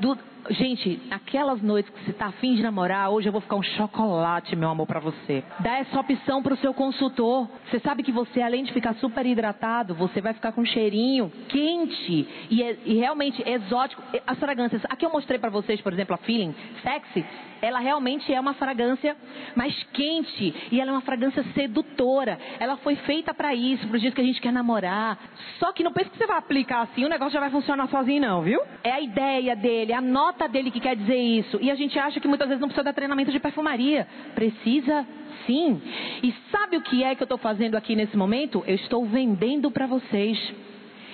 Do, Gente, aquelas noites que você está afim de namorar, hoje eu vou ficar um chocolate, meu amor, para você. Dá essa opção para o seu consultor. Você sabe que você, além de ficar super hidratado, você vai ficar com um cheirinho quente e, é, e realmente exótico. As fragrâncias, aqui eu mostrei para vocês, por exemplo, a Feeling Sexy. Ela realmente é uma fragrância mais quente e ela é uma fragrância sedutora. Ela foi feita para isso, para os dias que a gente quer namorar. Só que não pense que você vai aplicar assim, o negócio já vai funcionar sozinho, não, viu? É a ideia dele, a nota nota dele que quer dizer isso. E a gente acha que muitas vezes não precisa dar treinamento de perfumaria. Precisa sim. E sabe o que é que eu estou fazendo aqui nesse momento? Eu estou vendendo para vocês.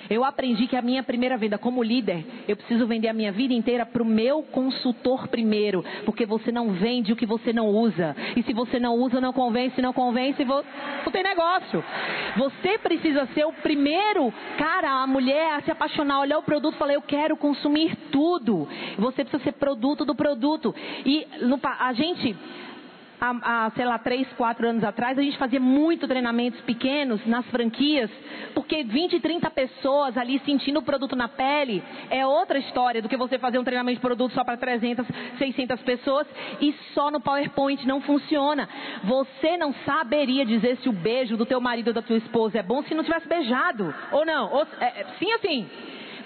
Eu aprendi que a minha primeira venda como líder, eu preciso vender a minha vida inteira para o meu consultor primeiro, porque você não vende o que você não usa. E se você não usa, não convence, não convence, não tem negócio. Você precisa ser o primeiro cara, a mulher a se apaixonar, olhar o produto e falar, eu quero consumir tudo. Você precisa ser produto do produto. E a gente há, há, sei lá, três, quatro anos atrás, a gente fazia muito treinamentos pequenos nas franquias, porque 20, 30 pessoas ali sentindo o produto na pele é outra história do que você fazer um treinamento de produto só para 300, 600 pessoas e só no PowerPoint não funciona. Você não saberia dizer se o beijo do teu marido ou da tua esposa é bom se não tivesse beijado, ou não? Ou, é, é sim, assim.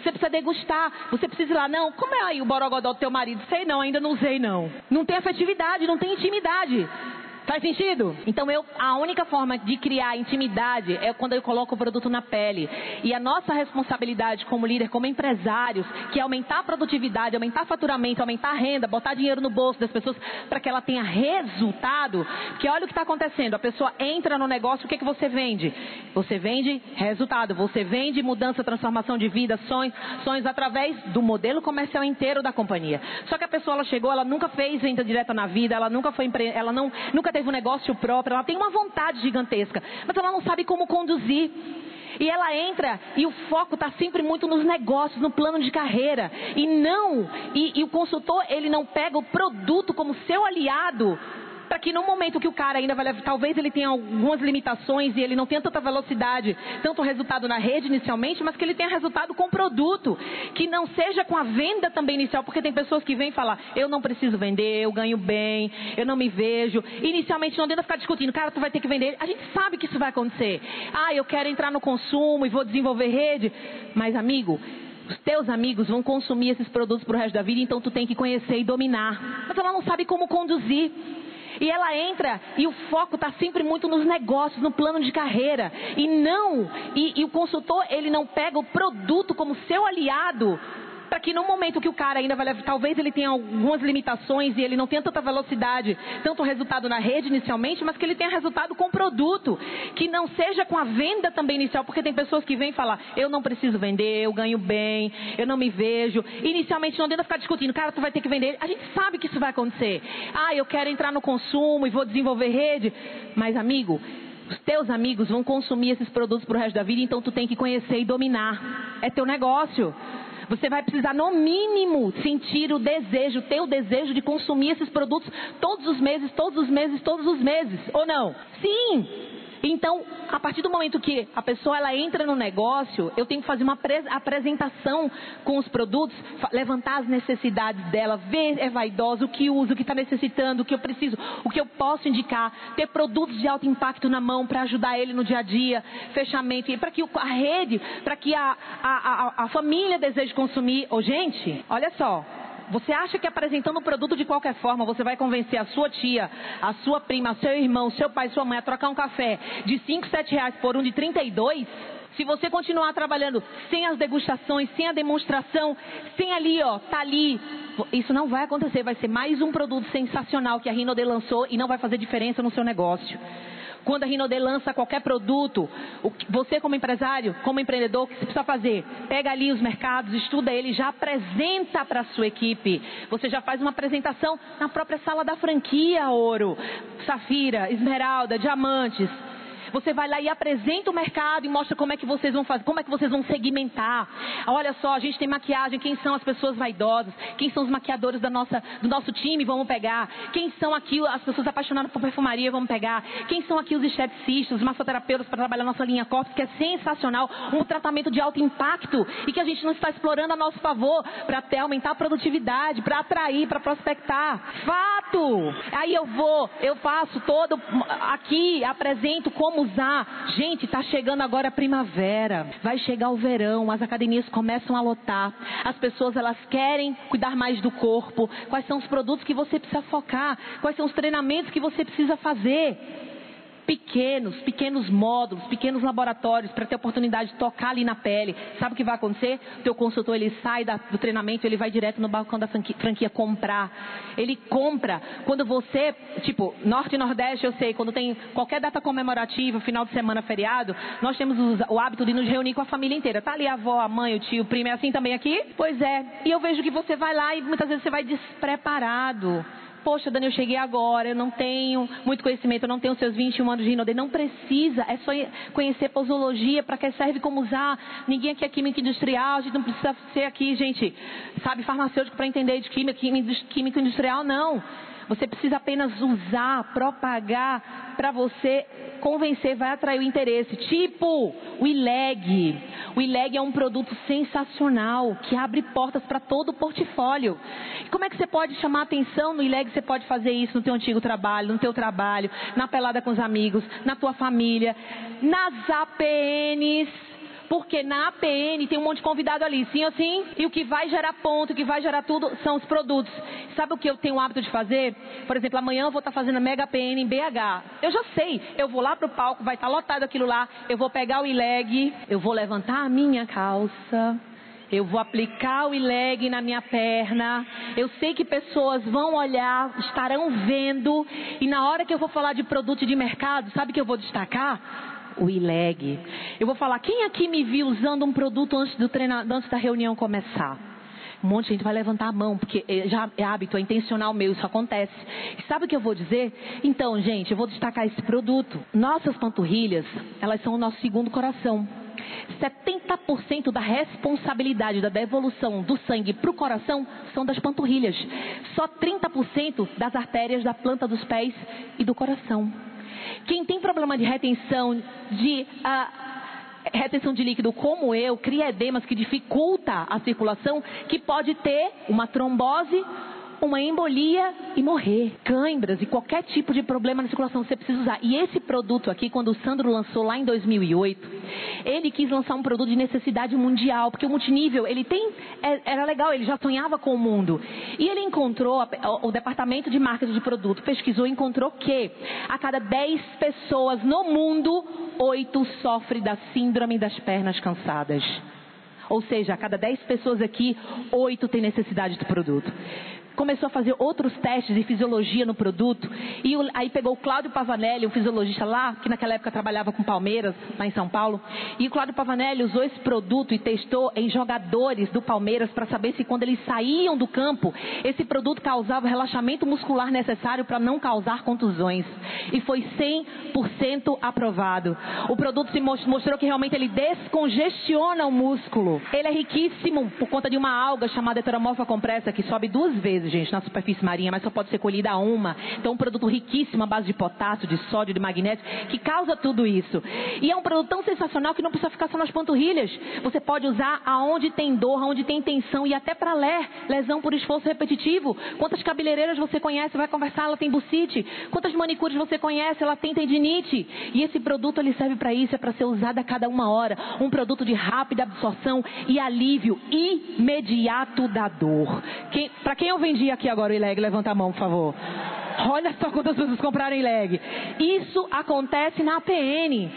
Você precisa degustar. Você precisa ir lá, não, como é aí o borogodó do teu marido? Sei não, ainda não usei não. Não tem afetividade, não tem intimidade. Faz sentido? Então eu, a única forma de criar intimidade é quando eu coloco o produto na pele. E a nossa responsabilidade como líder, como empresários, que é aumentar a produtividade, aumentar faturamento, aumentar a renda, botar dinheiro no bolso das pessoas para que ela tenha resultado. Porque olha o que está acontecendo. A pessoa entra no negócio, o que, que você vende? Você vende resultado. Você vende mudança, transformação de vida, sonhos, sonhos através do modelo comercial inteiro da companhia. Só que a pessoa ela chegou, ela nunca fez venda direta na vida, ela nunca foi empre... ela não, nunca teve um negócio próprio, ela tem uma vontade gigantesca, mas ela não sabe como conduzir. E ela entra e o foco está sempre muito nos negócios, no plano de carreira. E não, e, e o consultor ele não pega o produto como seu aliado para que no momento que o cara ainda vai talvez ele tenha algumas limitações e ele não tenha tanta velocidade, tanto resultado na rede inicialmente, mas que ele tenha resultado com o produto, que não seja com a venda também inicial, porque tem pessoas que vêm falar, eu não preciso vender, eu ganho bem, eu não me vejo. Inicialmente não tenta ficar discutindo, cara, tu vai ter que vender. A gente sabe que isso vai acontecer. Ah, eu quero entrar no consumo e vou desenvolver rede. Mas, amigo, os teus amigos vão consumir esses produtos pro resto da vida, então tu tem que conhecer e dominar. Mas ela não sabe como conduzir. E ela entra e o foco está sempre muito nos negócios, no plano de carreira. E não, e, e o consultor ele não pega o produto como seu aliado para que no momento que o cara ainda vai talvez ele tenha algumas limitações e ele não tenha tanta velocidade, tanto resultado na rede inicialmente, mas que ele tenha resultado com o produto, que não seja com a venda também inicial, porque tem pessoas que vêm falar, eu não preciso vender, eu ganho bem, eu não me vejo. Inicialmente não tenta ficar discutindo, cara, tu vai ter que vender. A gente sabe que isso vai acontecer. Ah, eu quero entrar no consumo e vou desenvolver rede, mas amigo, os teus amigos vão consumir esses produtos pro resto da vida, então tu tem que conhecer e dominar. É teu negócio. Você vai precisar, no mínimo, sentir o desejo, ter o desejo de consumir esses produtos todos os meses, todos os meses, todos os meses. Ou não? Sim! Então, a partir do momento que a pessoa ela entra no negócio, eu tenho que fazer uma apresentação com os produtos, levantar as necessidades dela, ver é vaidosa, o que usa, o que está necessitando, o que eu preciso, o que eu posso indicar, ter produtos de alto impacto na mão para ajudar ele no dia a dia, fechamento, e para que a rede, para que a, a, a, a família deseje consumir. Oh, gente, olha só, você acha que apresentando o produto de qualquer forma, você vai convencer a sua tia, a sua prima, seu irmão, seu pai, sua mãe a trocar um café de 5, 7 reais por um de 32? Se você continuar trabalhando sem as degustações, sem a demonstração, sem ali, ó, tá ali, isso não vai acontecer. Vai ser mais um produto sensacional que a Rinode lançou e não vai fazer diferença no seu negócio. Quando a Rinode lança qualquer produto, você como empresário, como empreendedor, o que você precisa fazer? Pega ali os mercados, estuda ele, já apresenta para a sua equipe. Você já faz uma apresentação na própria sala da franquia, ouro, safira, esmeralda, diamantes. Você vai lá e apresenta o mercado e mostra como é que vocês vão fazer, como é que vocês vão segmentar. Olha só, a gente tem maquiagem, quem são as pessoas vaidosas, quem são os maquiadores da nossa, do nosso time, vamos pegar. Quem são aqui as pessoas apaixonadas por perfumaria, vamos pegar. Quem são aqui os esteticistas, os massoterapeutas para trabalhar nossa linha corpus, que é sensacional, um tratamento de alto impacto e que a gente não está explorando a nosso favor para até aumentar a produtividade, para atrair, para prospectar. Fato! Aí eu vou, eu faço todo aqui, apresento como usar. Gente, está chegando agora a primavera, vai chegar o verão, as academias começam a lotar. As pessoas elas querem cuidar mais do corpo. Quais são os produtos que você precisa focar? Quais são os treinamentos que você precisa fazer? Pequenos, pequenos módulos, pequenos laboratórios para ter oportunidade de tocar ali na pele. Sabe o que vai acontecer? O teu consultor ele sai da, do treinamento, ele vai direto no balcão da franquia, franquia, comprar. Ele compra. Quando você, tipo, Norte e Nordeste, eu sei, quando tem qualquer data comemorativa, final de semana, feriado, nós temos o, o hábito de nos reunir com a família inteira. Tá ali a avó, a mãe, o tio, o primo, é assim também aqui? Pois é. E eu vejo que você vai lá e muitas vezes você vai despreparado. Poxa, Dani, eu cheguei agora, eu não tenho muito conhecimento, eu não tenho seus 21 anos de Rinode. Não precisa, é só conhecer posologia, para que serve como usar. Ninguém aqui é química industrial, a gente não precisa ser aqui, gente, sabe, farmacêutico para entender de química, química industrial, não. Você precisa apenas usar, propagar para você convencer, vai atrair o interesse. Tipo o ILEG. O ILEG é um produto sensacional que abre portas para todo o portfólio. E como é que você pode chamar atenção no ILEG? Você pode fazer isso no teu antigo trabalho, no teu trabalho, na pelada com os amigos, na tua família, nas APNs Porque na APN tem um monte de convidado ali, sim ou sim? E o que vai gerar ponto, o que vai gerar tudo são os produtos. Sabe o que eu tenho o hábito de fazer? Por exemplo, amanhã eu vou estar fazendo a Mega APN em BH. Eu já sei, eu vou lá pro palco, vai estar lotado aquilo lá, eu vou pegar o ileg, eu vou levantar a minha calça, eu vou aplicar o ileg na minha perna. Eu sei que pessoas vão olhar, estarão vendo. E na hora que eu vou falar de produto de mercado, sabe que eu vou destacar? O ileg. Eu vou falar, quem aqui me viu usando um produto antes, do antes da reunião começar? Um monte de gente vai levantar a mão, porque é, já é hábito, é intencional meu, isso acontece. E sabe o que eu vou dizer? Então, gente, eu vou destacar esse produto. Nossas panturrilhas, elas são o nosso segundo coração. 70% da responsabilidade da devolução do sangue para o coração são das panturrilhas. Só 30% das artérias da planta dos pés e do coração. Quem tem problema de retenção de uh, retenção de líquido como eu, cria edemas que dificulta a circulação, que pode ter uma trombose uma embolia e morrer. Cãibras e qualquer tipo de problema na circulação você precisa usar. E esse produto aqui, quando o Sandro lançou lá em 2008, ele quis lançar um produto de necessidade mundial, porque o multinível, ele tem, é, era legal, ele já sonhava com o mundo. E ele encontrou, o departamento de marketing de produto pesquisou e encontrou que a cada 10 pessoas no mundo, 8 sofrem da síndrome das pernas cansadas. Ou seja, a cada 10 pessoas aqui, 8 têm necessidade do produto começou a fazer outros testes de fisiologia no produto. E aí pegou o Cláudio Pavanelli, um fisiologista lá, que naquela época trabalhava com Palmeiras, lá em São Paulo. E o Cláudio Pavanelli usou esse produto e testou em jogadores do Palmeiras para saber se quando eles saíam do campo, esse produto causava o relaxamento muscular necessário para não causar contusões. E foi 100% aprovado. O produto se mostrou que realmente ele descongestiona o músculo. Ele é riquíssimo por conta de uma alga chamada heteromorfa compressa que sobe duas vezes vezes, gente, na superfície marinha, mas só pode ser colhida uma. Então, um produto riquíssimo à base de potássio, de sódio, de magnésio, que causa tudo isso. E é um produto tão sensacional que não precisa ficar só nas panturrilhas. Você pode usar aonde tem dor, aonde tem tensão e até para ler, lesão por esforço repetitivo. Quantas cabeleireiras você conhece, vai conversar, ela tem bucite. Quantas manicures você conhece, ela tem tendinite. E esse produto ele serve para isso, é para ser usado a cada uma hora. Um produto de rápida absorção e alívio imediato da dor. Para quem eu vendi aqui agora o ileg? Levanta a mão, por favor. Olha só quantas pessoas compraram ileg. Isso acontece na APN.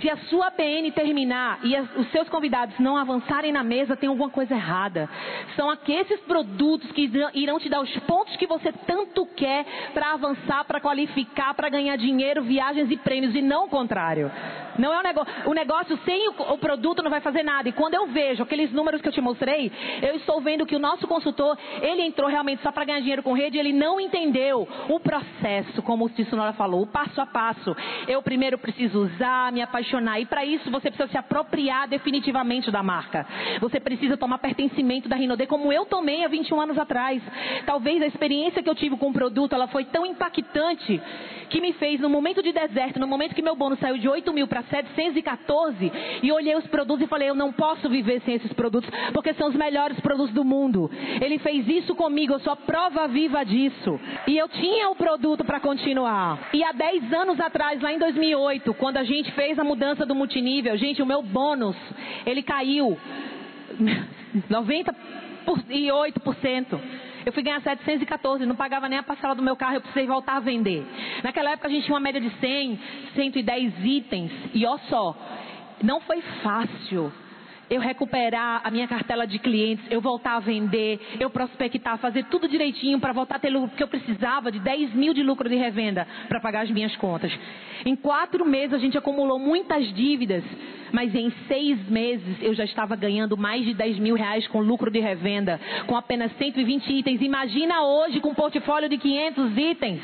Se a sua PN terminar e os seus convidados não avançarem na mesa, tem alguma coisa errada. São aqueles produtos que irão te dar os pontos que você tanto quer para avançar, para qualificar, para ganhar dinheiro, viagens e prêmios, e não o contrário. Não é um negócio. O negócio sem o, o, produto não vai fazer nada. E quando eu vejo aqueles números que eu te mostrei, eu estou vendo que o nosso consultor, ele entrou realmente só para ganhar dinheiro com rede, ele não entendeu o processo, como o Tissunora falou, o passo a passo. Eu primeiro preciso usar, me apaixonar. E para isso você precisa se apropriar definitivamente da marca. Você precisa tomar pertencimento da Rinode, como eu tomei há 21 anos atrás. Talvez a experiência que eu tive com o produto, ela foi tão impactante que me fez, no momento de deserto, no momento que meu bônus saiu de 8 mil para 714, e olhei os produtos e falei, eu não posso viver sem esses produtos, porque são os melhores produtos do mundo. Ele fez isso comigo, eu sou a prova viva disso. E eu tinha o produto para continuar. E há 10 anos atrás, lá em 2008, quando a gente fez a mudança do multinível, gente, o meu bônus, ele caiu 98%. Eu fui ganhar 714, não pagava nem a parcela do meu carro, eu precisei voltar a vender. Naquela época a gente tinha uma média de 100, 110 itens. E ó só, não foi fácil eu recuperar a minha cartela de clientes, eu voltar a vender, eu prospectar, fazer tudo direitinho para voltar a ter lucro, porque eu precisava de 10 mil de lucro de revenda para pagar as minhas contas. Em quatro meses a gente acumulou muitas dívidas, mas em seis meses eu já estava ganhando mais de 10 mil reais com lucro de revenda, com apenas 120 itens. Imagina hoje com um portfólio de 500 itens.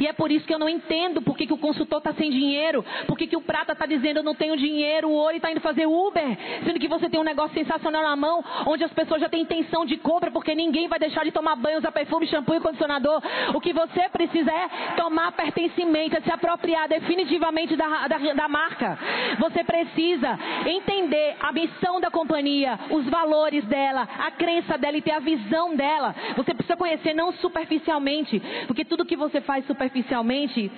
E é por isso que eu não entendo por que, que o consultor está sem dinheiro, por que, que o prata está dizendo eu não tenho dinheiro, o ouro está indo fazer Uber, sendo que você tem um negócio sensacional na mão, onde as pessoas já têm intenção de compra, porque ninguém vai deixar de tomar banho, usar perfume, shampoo e condicionador. O que você precisa é tomar pertencimento, é se apropriar definitivamente da, da, da marca. Você precisa entender a missão da companhia, os valores dela, a crença dela e ter a visão dela. Você precisa conhecer não superficialmente, porque tudo que você faz superficialmente superficialmente,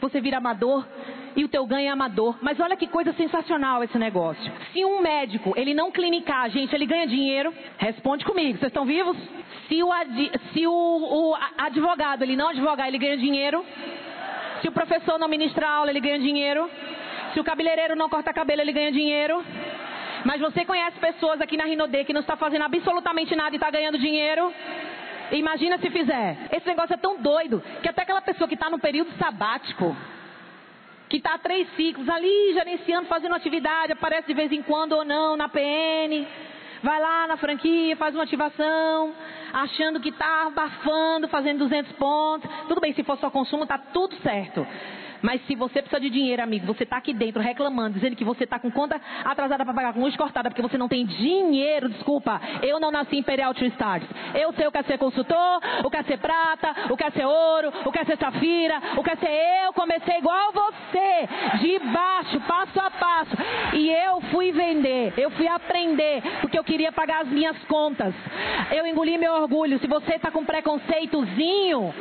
você vira amador e o teu ganho é amador. Mas olha que coisa sensacional esse negócio. Se um médico, ele não clinicar, gente, ele ganha dinheiro? Responde comigo, vocês estão vivos? Se o, adi, se o, o advogado, ele não advogar, ele ganha dinheiro? Se o professor não ministrar aula, ele ganha dinheiro? Se o cabeleireiro não corta cabelo, ele ganha dinheiro? Mas você conhece pessoas aqui na Rinode que não está fazendo absolutamente nada e está ganhando dinheiro? Imagina se fizer. Esse negócio é tão doido que até aquela pessoa que está no período sabático, que está três ciclos ali, gerenciando, fazendo atividade, aparece de vez em quando ou não na PN, vai lá na franquia, faz uma ativação, achando que está abafando, fazendo 200 pontos. Tudo bem, se for só consumo, está tudo certo. Mas se você precisa de dinheiro, amigo, você está aqui dentro reclamando, dizendo que você está com conta atrasada para pagar, com luz cortada, porque você não tem dinheiro, desculpa. Eu não nasci Imperial Tree Stars. Eu sei o que é ser consultor, o que é ser prata, o que é ser ouro, o que é ser safira, o que é ser eu. Comecei igual você, de baixo, passo a passo. E eu fui vender, eu fui aprender, porque eu queria pagar as minhas contas. Eu engoli meu orgulho. Se você está com preconceitozinho,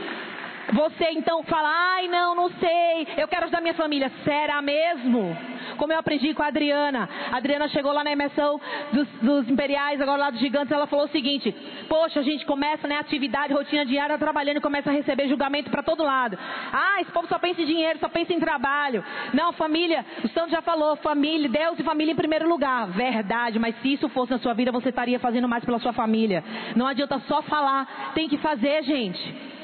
você então fala, ai não, não sei, eu quero ajudar minha família. Será mesmo? Como eu aprendi com a Adriana. A Adriana chegou lá na imersão dos, dos imperiais, agora lá dos gigantes, ela falou o seguinte: Poxa, a gente começa, né, atividade, rotina diária, trabalhando e começa a receber julgamento para todo lado. Ah, esse povo só pensa em dinheiro, só pensa em trabalho. Não, família, o Santo já falou, família, Deus e família em primeiro lugar. Verdade, mas se isso fosse na sua vida, você estaria fazendo mais pela sua família. Não adianta só falar, tem que fazer, gente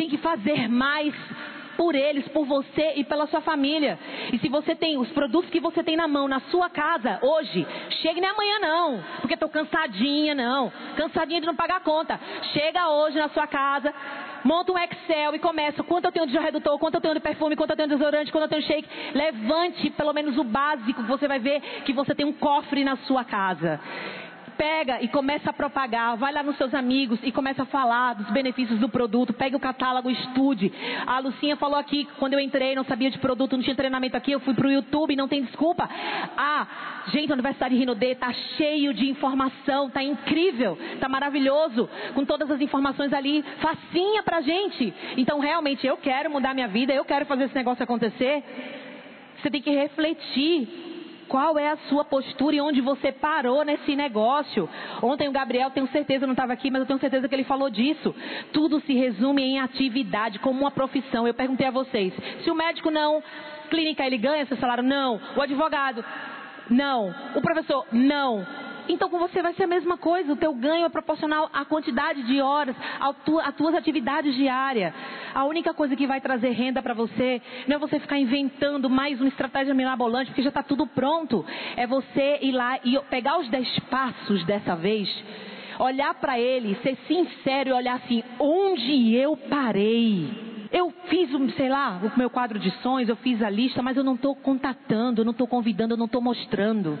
tem que fazer mais por eles, por você e pela sua família. E se você tem os produtos que você tem na mão, na sua casa, hoje, chegue nem amanhã não, porque estou cansadinha, não. Cansadinha de não pagar a conta. Chega hoje na sua casa, monta um Excel e começa. Quanto eu tenho de redutor, quanto eu tenho de perfume, quanto eu tenho de desodorante, quanto eu tenho de shake. Levante pelo menos o básico, você vai ver que você tem um cofre na sua casa pega e começa a propagar, vai lá nos seus amigos e começa a falar dos benefícios do produto, pega o catálogo, estude. A Lucinha falou aqui, quando eu entrei, não sabia de produto, não tinha treinamento aqui, eu fui para o YouTube, não tem desculpa. Ah, gente, a Universidade Rinode está cheio de informação, está incrível, está maravilhoso, com todas as informações ali, facinha pra gente. Então, realmente, eu quero mudar minha vida, eu quero fazer esse negócio acontecer. Você tem que refletir qual é a sua postura e onde você parou nesse negócio? Ontem o Gabriel, tenho certeza, não estava aqui, mas eu tenho certeza que ele falou disso. Tudo se resume em atividade, como uma profissão. Eu perguntei a vocês: se o médico não clínica, ele ganha seu salário? Não. O advogado? Não. O professor? Não. Então com você vai ser a mesma coisa. O teu ganho é proporcional à quantidade de horas, às tuas atividades diárias. A única coisa que vai trazer renda para você não é você ficar inventando mais uma estratégia mirabolante, porque já está tudo pronto. É você ir lá e pegar os dez passos dessa vez, olhar para ele, ser sincero e olhar assim: onde eu parei? Eu fiz, sei lá, o meu quadro de sonhos, eu fiz a lista, mas eu não estou contatando, eu não estou convidando, eu não estou mostrando.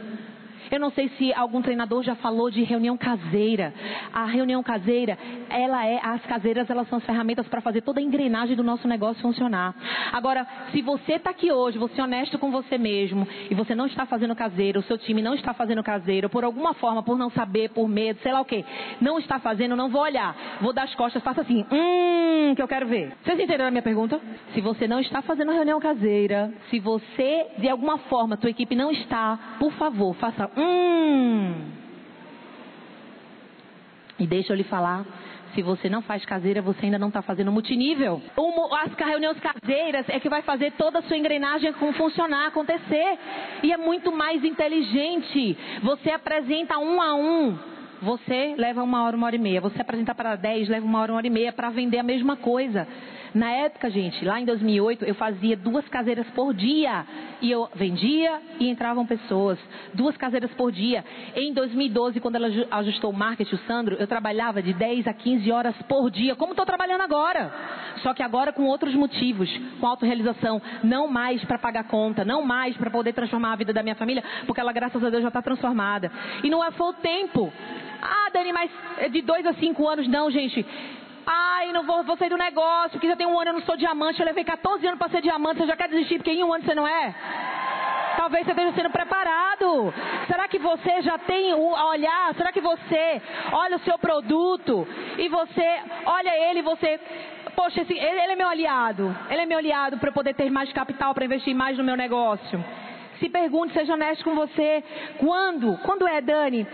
Eu não sei se algum treinador já falou de reunião caseira. A reunião caseira, ela é, as caseiras, elas são as ferramentas para fazer toda a engrenagem do nosso negócio funcionar. Agora, se você está aqui hoje, você é honesto com você mesmo, e você não está fazendo caseiro, o seu time não está fazendo caseiro, por alguma forma, por não saber, por medo, sei lá o que, não está fazendo, não vou olhar. Vou dar as costas, faça assim, hum, que eu quero ver. Vocês entenderam a minha pergunta? Se você não está fazendo reunião caseira, se você, de alguma forma, tua equipe não está, por favor, faça Hum. E deixa eu lhe falar, se você não faz caseira, você ainda não está fazendo multinível. As reuniões caseiras é que vai fazer toda a sua engrenagem funcionar, acontecer. E é muito mais inteligente. Você apresenta um a um. Você leva uma hora, uma hora e meia. Você apresenta para dez, leva uma hora, uma hora e meia para vender a mesma coisa. Na época, gente, lá em 2008, eu fazia duas caseiras por dia. E eu vendia e entravam pessoas. Duas caseiras por dia. Em 2012, quando ela ajustou o marketing, o Sandro, eu trabalhava de 10 a 15 horas por dia, como estou trabalhando agora. Só que agora com outros motivos, com autorrealização. Não mais para pagar conta, não mais para poder transformar a vida da minha família, porque ela, graças a Deus, já está transformada. E não é foi o tempo. Ah, Dani, mas é de dois a cinco anos, não, gente. Ai, não vou, vou sair do negócio, que já tem um ano eu não sou diamante, eu levei 14 anos para ser diamante, você já quer desistir porque em um ano você não é? Talvez você esteja sendo preparado. Será que você já tem o olhar? Será que você olha o seu produto e você olha ele, você poxa, esse, ele, ele é meu aliado. Ele é meu aliado para poder ter mais capital para investir mais no meu negócio. Se pergunte, seja honesto com você. Quando? Quando é, Dani?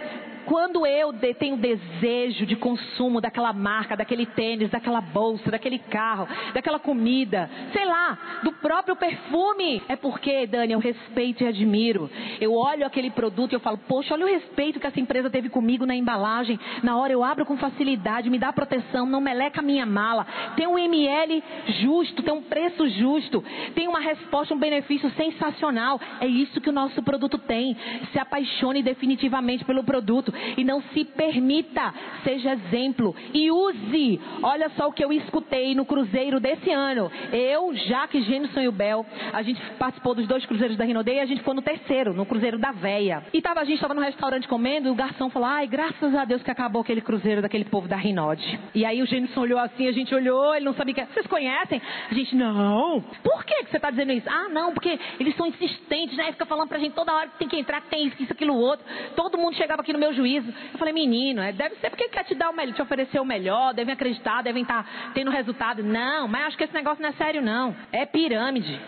Quando eu tenho desejo de consumo daquela marca, daquele tênis, daquela bolsa, daquele carro, daquela comida, sei lá, do próprio perfume, é porque, Dani, eu respeito e admiro. Eu olho aquele produto e eu falo, poxa, olha o respeito que essa empresa teve comigo na embalagem. Na hora eu abro com facilidade, me dá proteção, não meleca a minha mala. Tem um ML justo, tem um preço justo, tem uma resposta, um benefício sensacional. É isso que o nosso produto tem. Se apaixone definitivamente pelo produto e não se permita, seja exemplo e use. Olha só o que eu escutei no cruzeiro desse ano. Eu, Jaque, Gênison e o Bel, a gente participou dos dois cruzeiros da Rinodei e a gente foi no terceiro, no cruzeiro da Véia. E tava, a gente estava no restaurante comendo e o garçom falou: ai, graças a Deus que acabou aquele cruzeiro daquele povo da Rinode. E aí o Gênison olhou assim, a gente olhou, ele não sabia que. Vocês conhecem? A gente, não. Por que, que você está dizendo isso? Ah, não, porque eles são insistentes, né? Fica falando pra gente toda hora que tem que entrar, que tem isso, aquilo, outro. Todo mundo chegava aqui no meu juízo juízo. Eu falei, menino, é, deve ser porque quer te dar o te oferecer o melhor, devem acreditar, devem estar tá tendo resultado. Não, mas acho que esse negócio não é sério, não. É pirâmide.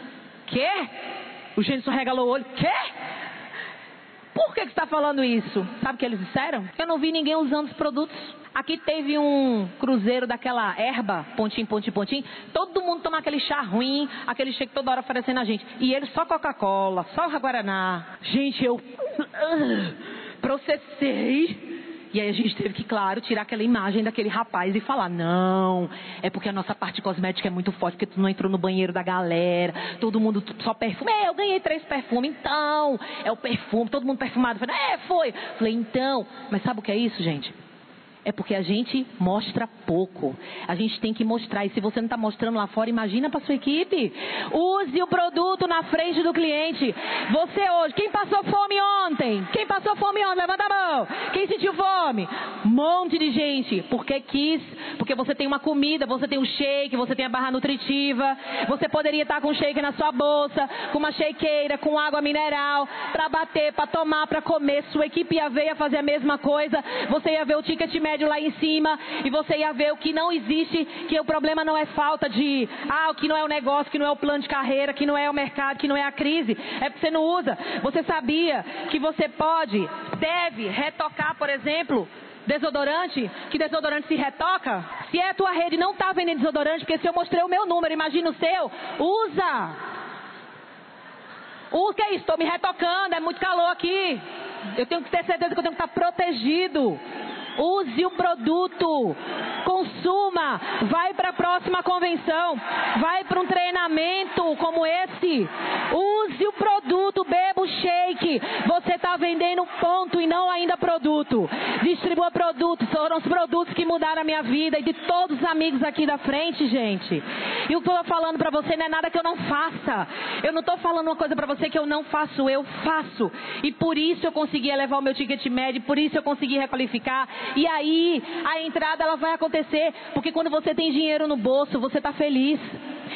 Quê? O Gênesis regalou o olho. Quê? Por que, você está falando isso? Sabe o que eles disseram? Eu não vi ninguém usando os produtos. Aqui teve um cruzeiro daquela erva, pontinho, pontinho, pontinho. Todo mundo toma aquele chá ruim, aquele chá que toda hora oferecendo a gente. E eles só Coca-Cola, só Guaraná. Gente, eu processei. E aí a gente teve que, claro, tirar aquela imagem daquele rapaz e falar, não, é porque a nossa parte cosmética é muito forte, porque tu não entrou no banheiro da galera, todo mundo só perfume. É, eu ganhei três perfumes, então, é o perfume, todo mundo perfumado. Falei, é, foi. Falei, então, mas sabe o que é isso, gente? É porque a gente mostra pouco. A gente tem que mostrar. E se você não está mostrando lá fora, imagina para sua equipe. Use o produto na frente do cliente. Você hoje, quem passou fome ontem? Quem passou fome ontem? Levanta a mão. Quem sentiu fome? Um monte de gente. Porque quis. Porque você tem uma comida, você tem um shake, você tem a barra nutritiva. Você poderia estar com um shake na sua bolsa, com uma shakeira, com água mineral, para bater, para tomar, para comer. Sua equipe ia ver, ia fazer a mesma coisa. Você ia ver o ticket médio prédio lá em cima e você ia ver o que não existe, que o problema não é falta de, ah, o que não é o negócio, que não é o plano de carreira, que não é o mercado, que não é a crise, é porque você não usa. Você sabia que você pode, deve retocar, por exemplo, desodorante, que desodorante se retoca? Se é a tua rede não está vendendo desodorante, porque se eu mostrei o meu número, imagina o seu, usa. O que é isso? Estou me retocando, é muito calor aqui. Eu tenho que ter certeza que eu tenho que estar protegido. Use o produto. Consuma. Vai para a próxima convenção. Vai para um treinamento como esse. Use o produto. Beba o shake. Você está vendendo ponto e não ainda produto. Distribua produtos. Foram os produtos que mudaram a minha vida e de todos os amigos aqui da frente, gente. E o que eu estou falando para você não é nada que eu não faça. Eu não estou falando uma coisa para você que eu não faço. Eu faço. E por isso eu consegui elevar o meu ticket médio. Por isso eu consegui requalificar. E aí a entrada ela vai acontecer, porque quando você tem dinheiro no bolso, você está feliz.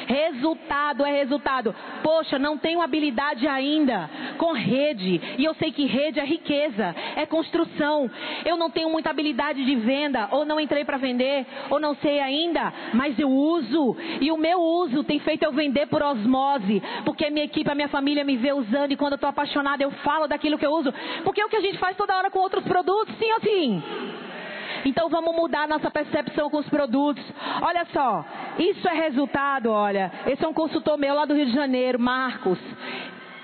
Resultado é resultado. Poxa, não tenho habilidade ainda com rede. E eu sei que rede é riqueza, é construção. Eu não tenho muita habilidade de venda, ou não entrei para vender, ou não sei ainda, mas eu uso. E o meu uso tem feito eu vender por osmose, porque a minha equipe, a minha família me vê usando e quando eu estou apaixonada eu falo daquilo que eu uso. Porque é o que a gente faz toda hora com outros produtos, sim ou sim? Então vamos mudar nossa percepção com os produtos. Olha só, isso é resultado, olha. Esse é um consultor meu lá do Rio de Janeiro, Marcos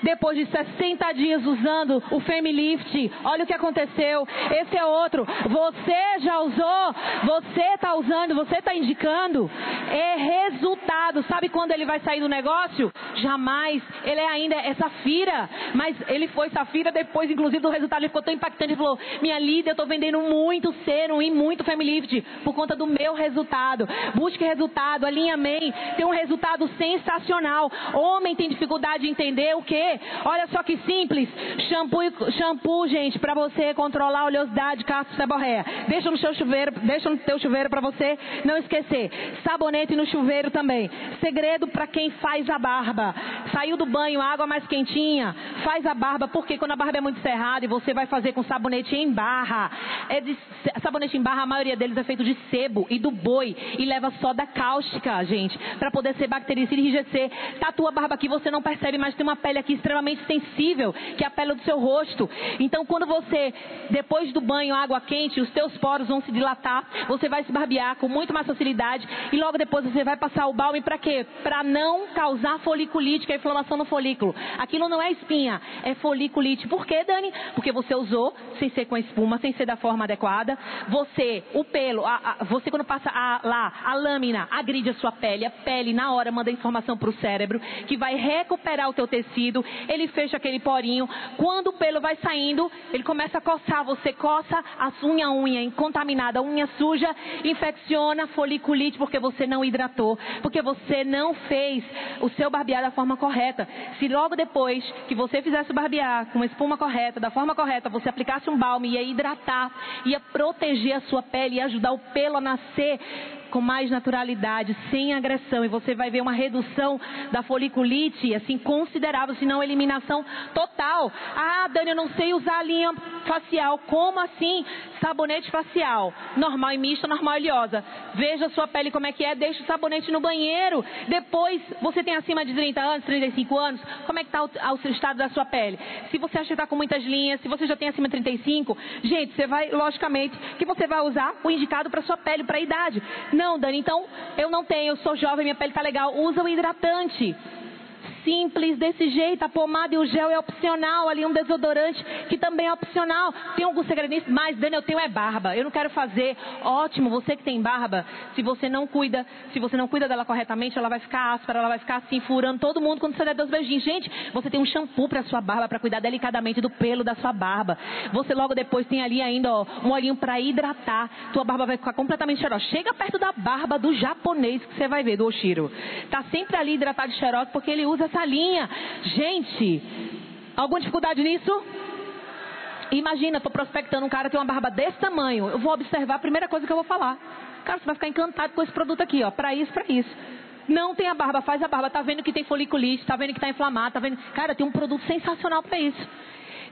depois de 60 dias usando o Femilift, olha o que aconteceu. Esse é outro. Você já usou? Você está usando? Você está indicando? É resultado. Sabe quando ele vai sair do negócio? Jamais. Ele é ainda Safira, mas ele foi Safira depois, inclusive, do resultado. Ele ficou tão impactante. Ele falou: Minha líder, eu estou vendendo muito Serum e muito Femilift por conta do meu resultado. Busque resultado, alinhamento. Tem um resultado sensacional. Homem tem dificuldade de entender o que? Olha só que simples. Shampoo, shampoo gente, para você controlar a oleosidade, casco, seborreia. Deixa no seu chuveiro, deixa no teu chuveiro para você não esquecer. Sabonete no chuveiro também. Segredo para quem faz a barba. Saiu do banho, água mais quentinha, faz a barba, porque quando a barba é muito cerrada e você vai fazer com sabonete em barra, é de, sabonete em barra, a maioria deles é feito de sebo e do boi e leva soda cáustica, gente, para poder ser bactericida e enrijecer. Tá a barba aqui, você não percebe, mas tem uma pele aqui extremamente sensível, que é a pele do seu rosto. Então, quando você, depois do banho, água quente, os teus poros vão se dilatar, você vai se barbear com muito mais facilidade e logo depois você vai passar o balme para quê? Para não causar foliculite, que é a inflamação no folículo. Aquilo não é espinha, é foliculite. Por quê, Dani? Porque você usou sem ser com a espuma, sem ser da forma adequada. Você, o pelo, a, a, você quando passa a, lá, a lâmina agride a sua pele, a pele na hora manda informação para o cérebro, que vai recuperar o teu tecido, ele fecha aquele porinho. Quando o pelo vai saindo, ele começa a coçar, você coça a unha, unha contaminada, unha suja, infecciona, foliculite, porque você não hidratou, porque você não fez o seu barbear da forma correta. Se logo depois que você fizesse o barbear com a espuma correta, da forma correta, você aplicasse um balme, ia hidratar, ia proteger a sua pele, ia ajudar o pelo a nascer com mais naturalidade, sem agressão, e você vai ver uma redução da foliculite, assim, considerável, se não eliminação total. Ah, Dani, eu não sei usar a linha facial. Como assim? Sabonete facial, normal e mista, normal e oleosa. Veja a sua pele como é que é, deixa o sabonete no banheiro. Depois, você tem acima de 30 anos, 35 anos, como é que está o, o estado da sua pele? Se você acha que está com muitas linhas, se você já tem acima de 35, gente, você vai, logicamente, que você vai usar o indicado para sua pele, para a idade. Não, Dani, então eu não tenho, eu sou jovem, minha pele está legal. Usa o hidratante simples desse jeito. A pomada e o gel é opcional, ali um desodorante que também é opcional. Tem algum segredo nisso? Mas, Dani, eu tenho é barba. Eu não quero fazer. Ótimo, você que tem barba, se você não cuida, se você não cuida dela corretamente, ela vai ficar áspera, ela vai ficar assim, furando todo mundo quando você der dois beijinhos. Gente, você tem um shampoo para sua barba, para cuidar delicadamente do pelo da sua barba. Você logo depois tem ali ainda ó, um olhinho para hidratar. Tua barba vai ficar completamente cheirosa. Chega perto da barba do japonês que você vai ver, do Oshiro. Tá sempre ali hidratado de cheirosa porque ele usa essa essa linha. Gente, alguma dificuldade nisso? Imagina, estou prospectando um cara que tem uma barba desse tamanho. Eu vou observar a primeira coisa que eu vou falar. Cara, você vai ficar encantado com esse produto aqui, ó. Para isso, para isso. Não tem a barba, faz a barba. Tá vendo que tem foliculite, tá vendo que tá inflamado, tá vendo. Cara, tem um produto sensacional para isso.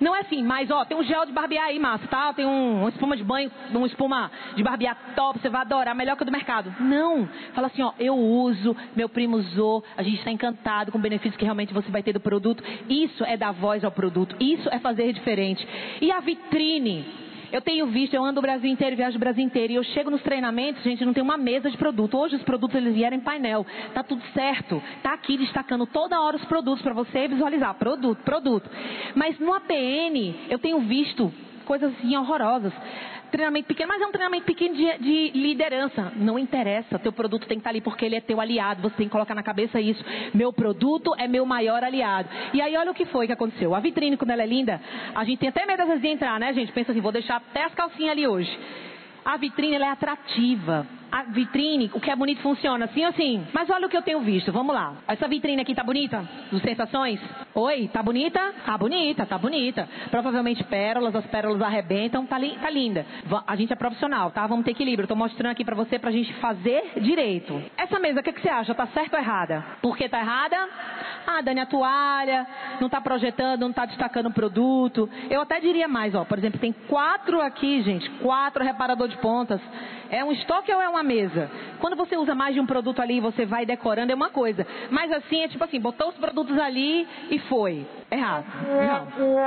Não é assim, mas ó, tem um gel de barbear aí, massa, tá? Tem um, uma espuma de banho, uma espuma de barbear top, você vai adorar, melhor que a do mercado. Não. Fala assim, ó, eu uso, meu primo usou, a gente está encantado com o benefício que realmente você vai ter do produto. Isso é dar voz ao produto, isso é fazer diferente. E a vitrine? Eu tenho visto, eu ando o Brasil inteiro, viajo o Brasil inteiro, e eu chego nos treinamentos, gente, não tem uma mesa de produto. Hoje os produtos eles vieram em painel. Tá tudo certo. Tá aqui destacando toda hora os produtos para você visualizar. Produto, produto. Mas no APN, eu tenho visto coisas assim horrorosas treinamento pequeno, mas é um treinamento pequeno de, de, liderança. Não interessa, teu produto tem que estar ali porque ele é teu aliado. Você tem que colocar na cabeça isso. Meu produto é meu maior aliado. E aí olha o que foi que aconteceu. A vitrine, quando ela é linda, a gente tem até medo às vezes de entrar, né, gente? Pensa assim, vou deixar até as calcinhas ali hoje. A vitrine é atrativa a vitrine, o que é bonito funciona assim assim. Mas olha o que eu tenho visto, vamos lá. Essa vitrine aqui tá bonita? Dos sensações? Oi, tá bonita? Tá bonita, tá bonita. Provavelmente pérolas, as pérolas arrebentam, tá, li, tá linda. A gente é profissional, tá? Vamos ter equilíbrio. Tô mostrando aqui pra você pra gente fazer direito. Essa mesa, o que, que você acha? Tá certo ou errada? Por que tá errada? Ah, Dani, a toalha, não tá projetando, não tá destacando o produto. Eu até diria mais, ó. Por exemplo, tem quatro aqui, gente, quatro reparador de pontas. É um estoque ou é uma mesa? Quando você usa mais de um produto ali e você vai decorando, é uma coisa. Mas assim, é tipo assim, botou os produtos ali e foi. Errado. Não.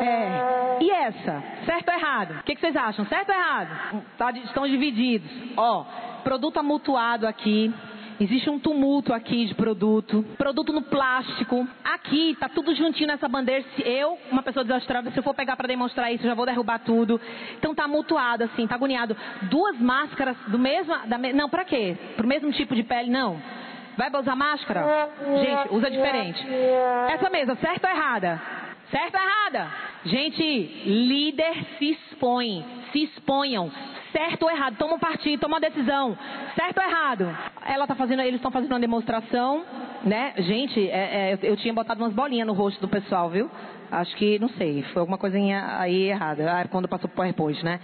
É. E essa? Certo ou errado? O que, que vocês acham? Certo ou errado? Tá, estão divididos. Ó, produto amutuado aqui. Existe um tumulto aqui de produto, produto no plástico. Aqui tá tudo juntinho nessa bandeira. Se eu, uma pessoa desastrada, se eu for pegar para demonstrar isso, eu já vou derrubar tudo. Então tá mutuado assim, tá agoniado. Duas máscaras do mesmo, da, não, para quê? Pro mesmo tipo de pele, não. Vai usar máscara? Gente, usa diferente. Essa mesa, certo ou errada? Certo ou errada? Gente, líder se expõe. Se exponham certo ou errado, toma um partido, toma uma decisão, certo ou errado. Ela tá fazendo, eles estão fazendo uma demonstração né? Gente, é, é, eu tinha botado umas bolinhas no rosto do pessoal, viu? Acho que, não sei, foi alguma coisinha aí errada. Ah, quando passou pro PowerPoint, né?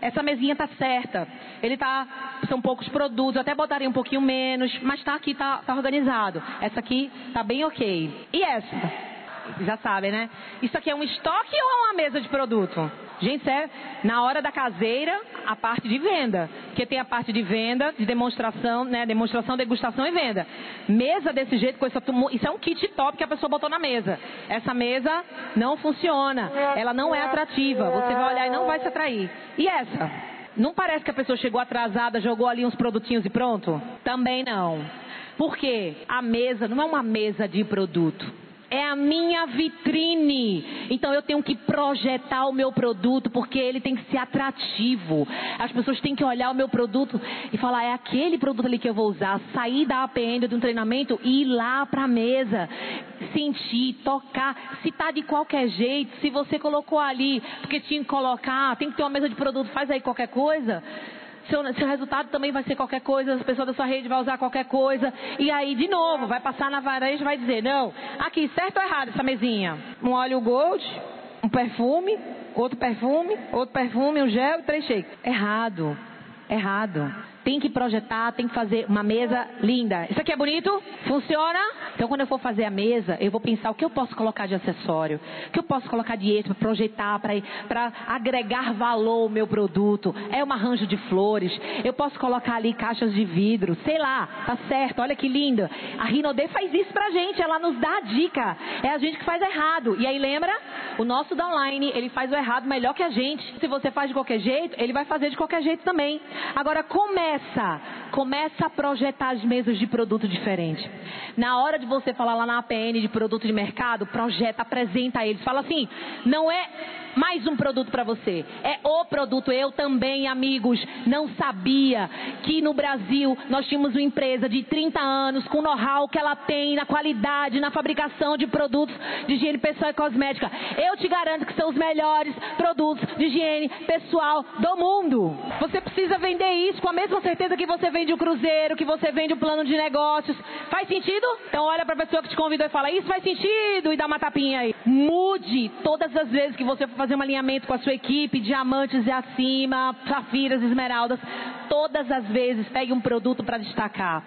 Essa mesinha tá certa. Ele tá, são poucos produtos, eu até botaria um pouquinho menos, mas tá aqui, tá, tá organizado. Essa aqui tá bem ok. E essa? Já sabem, né? Isso aqui é um estoque ou é uma mesa de produto? Gente, isso é na hora da caseira, a parte de venda. Porque tem a parte de venda, de demonstração, né? Demonstração, degustação e venda. Mesa desse jeito, com essa, isso é um kit top que a pessoa botou na mesa. Essa mesa não funciona. Ela não é atrativa. Você vai olhar e não vai se atrair. E essa? Não parece que a pessoa chegou atrasada, jogou ali uns produtinhos e pronto? Também não. Por quê? A mesa não é uma mesa de produto é a minha vitrine. Então eu tenho que projetar o meu produto porque ele tem que ser atrativo. As pessoas têm que olhar o meu produto e falar: é aquele produto ali que eu vou usar. Sair da APM de um treinamento e ir lá para a mesa, sentir, tocar. Se tá de qualquer jeito, se você colocou ali porque tinha que colocar, tem que ter uma mesa de produto, faz aí qualquer coisa seu, seu resultado também vai ser qualquer coisa, as pessoas da sua rede vão usar qualquer coisa. E aí, de novo, vai passar na varejo e vai dizer, não, aqui, certo ou errado essa mesinha? Um óleo gold, um perfume, outro perfume, outro perfume, um gel e três shakes. Errado. Errado tem que projetar, tem que fazer uma mesa linda. Isso aqui é bonito? Funciona? Então, quando eu for fazer a mesa, eu vou pensar o que eu posso colocar de acessório, o que eu posso colocar de extra projetar, para agregar valor ao meu produto. É um arranjo de flores. Eu posso colocar ali caixas de vidro, sei lá, tá certo, olha que linda. A Rinode faz isso pra gente, ela nos dá a dica. É a gente que faz errado. E aí lembra? O nosso downline, ele faz o errado melhor que a gente. Se você faz de qualquer jeito, ele vai fazer de qualquer jeito também. Agora comece começa, começa a projetar as mesas de produto diferente. Na hora de você falar lá na APN de produto de mercado, projeta, apresenta eles. Fala assim, não é mais um produto para você. É o produto. Eu também, amigos, não sabia que no Brasil nós tínhamos uma empresa de 30 anos com know-how que ela tem na qualidade, na fabricação de produtos de higiene pessoal e cosmética. Eu te garanto que são os melhores produtos de higiene pessoal do mundo. Você precisa vender isso com a mesma certeza que você vende o cruzeiro, que você vende o plano de negócios. Faz sentido? Então olha para a pessoa que te convidou e fala: Isso faz sentido? E dá uma tapinha aí. Mude todas as vezes que você for fazer um alinhamento com a sua equipe, diamantes e acima, safiras, esmeraldas. Todas as vezes pegue um produto para destacar.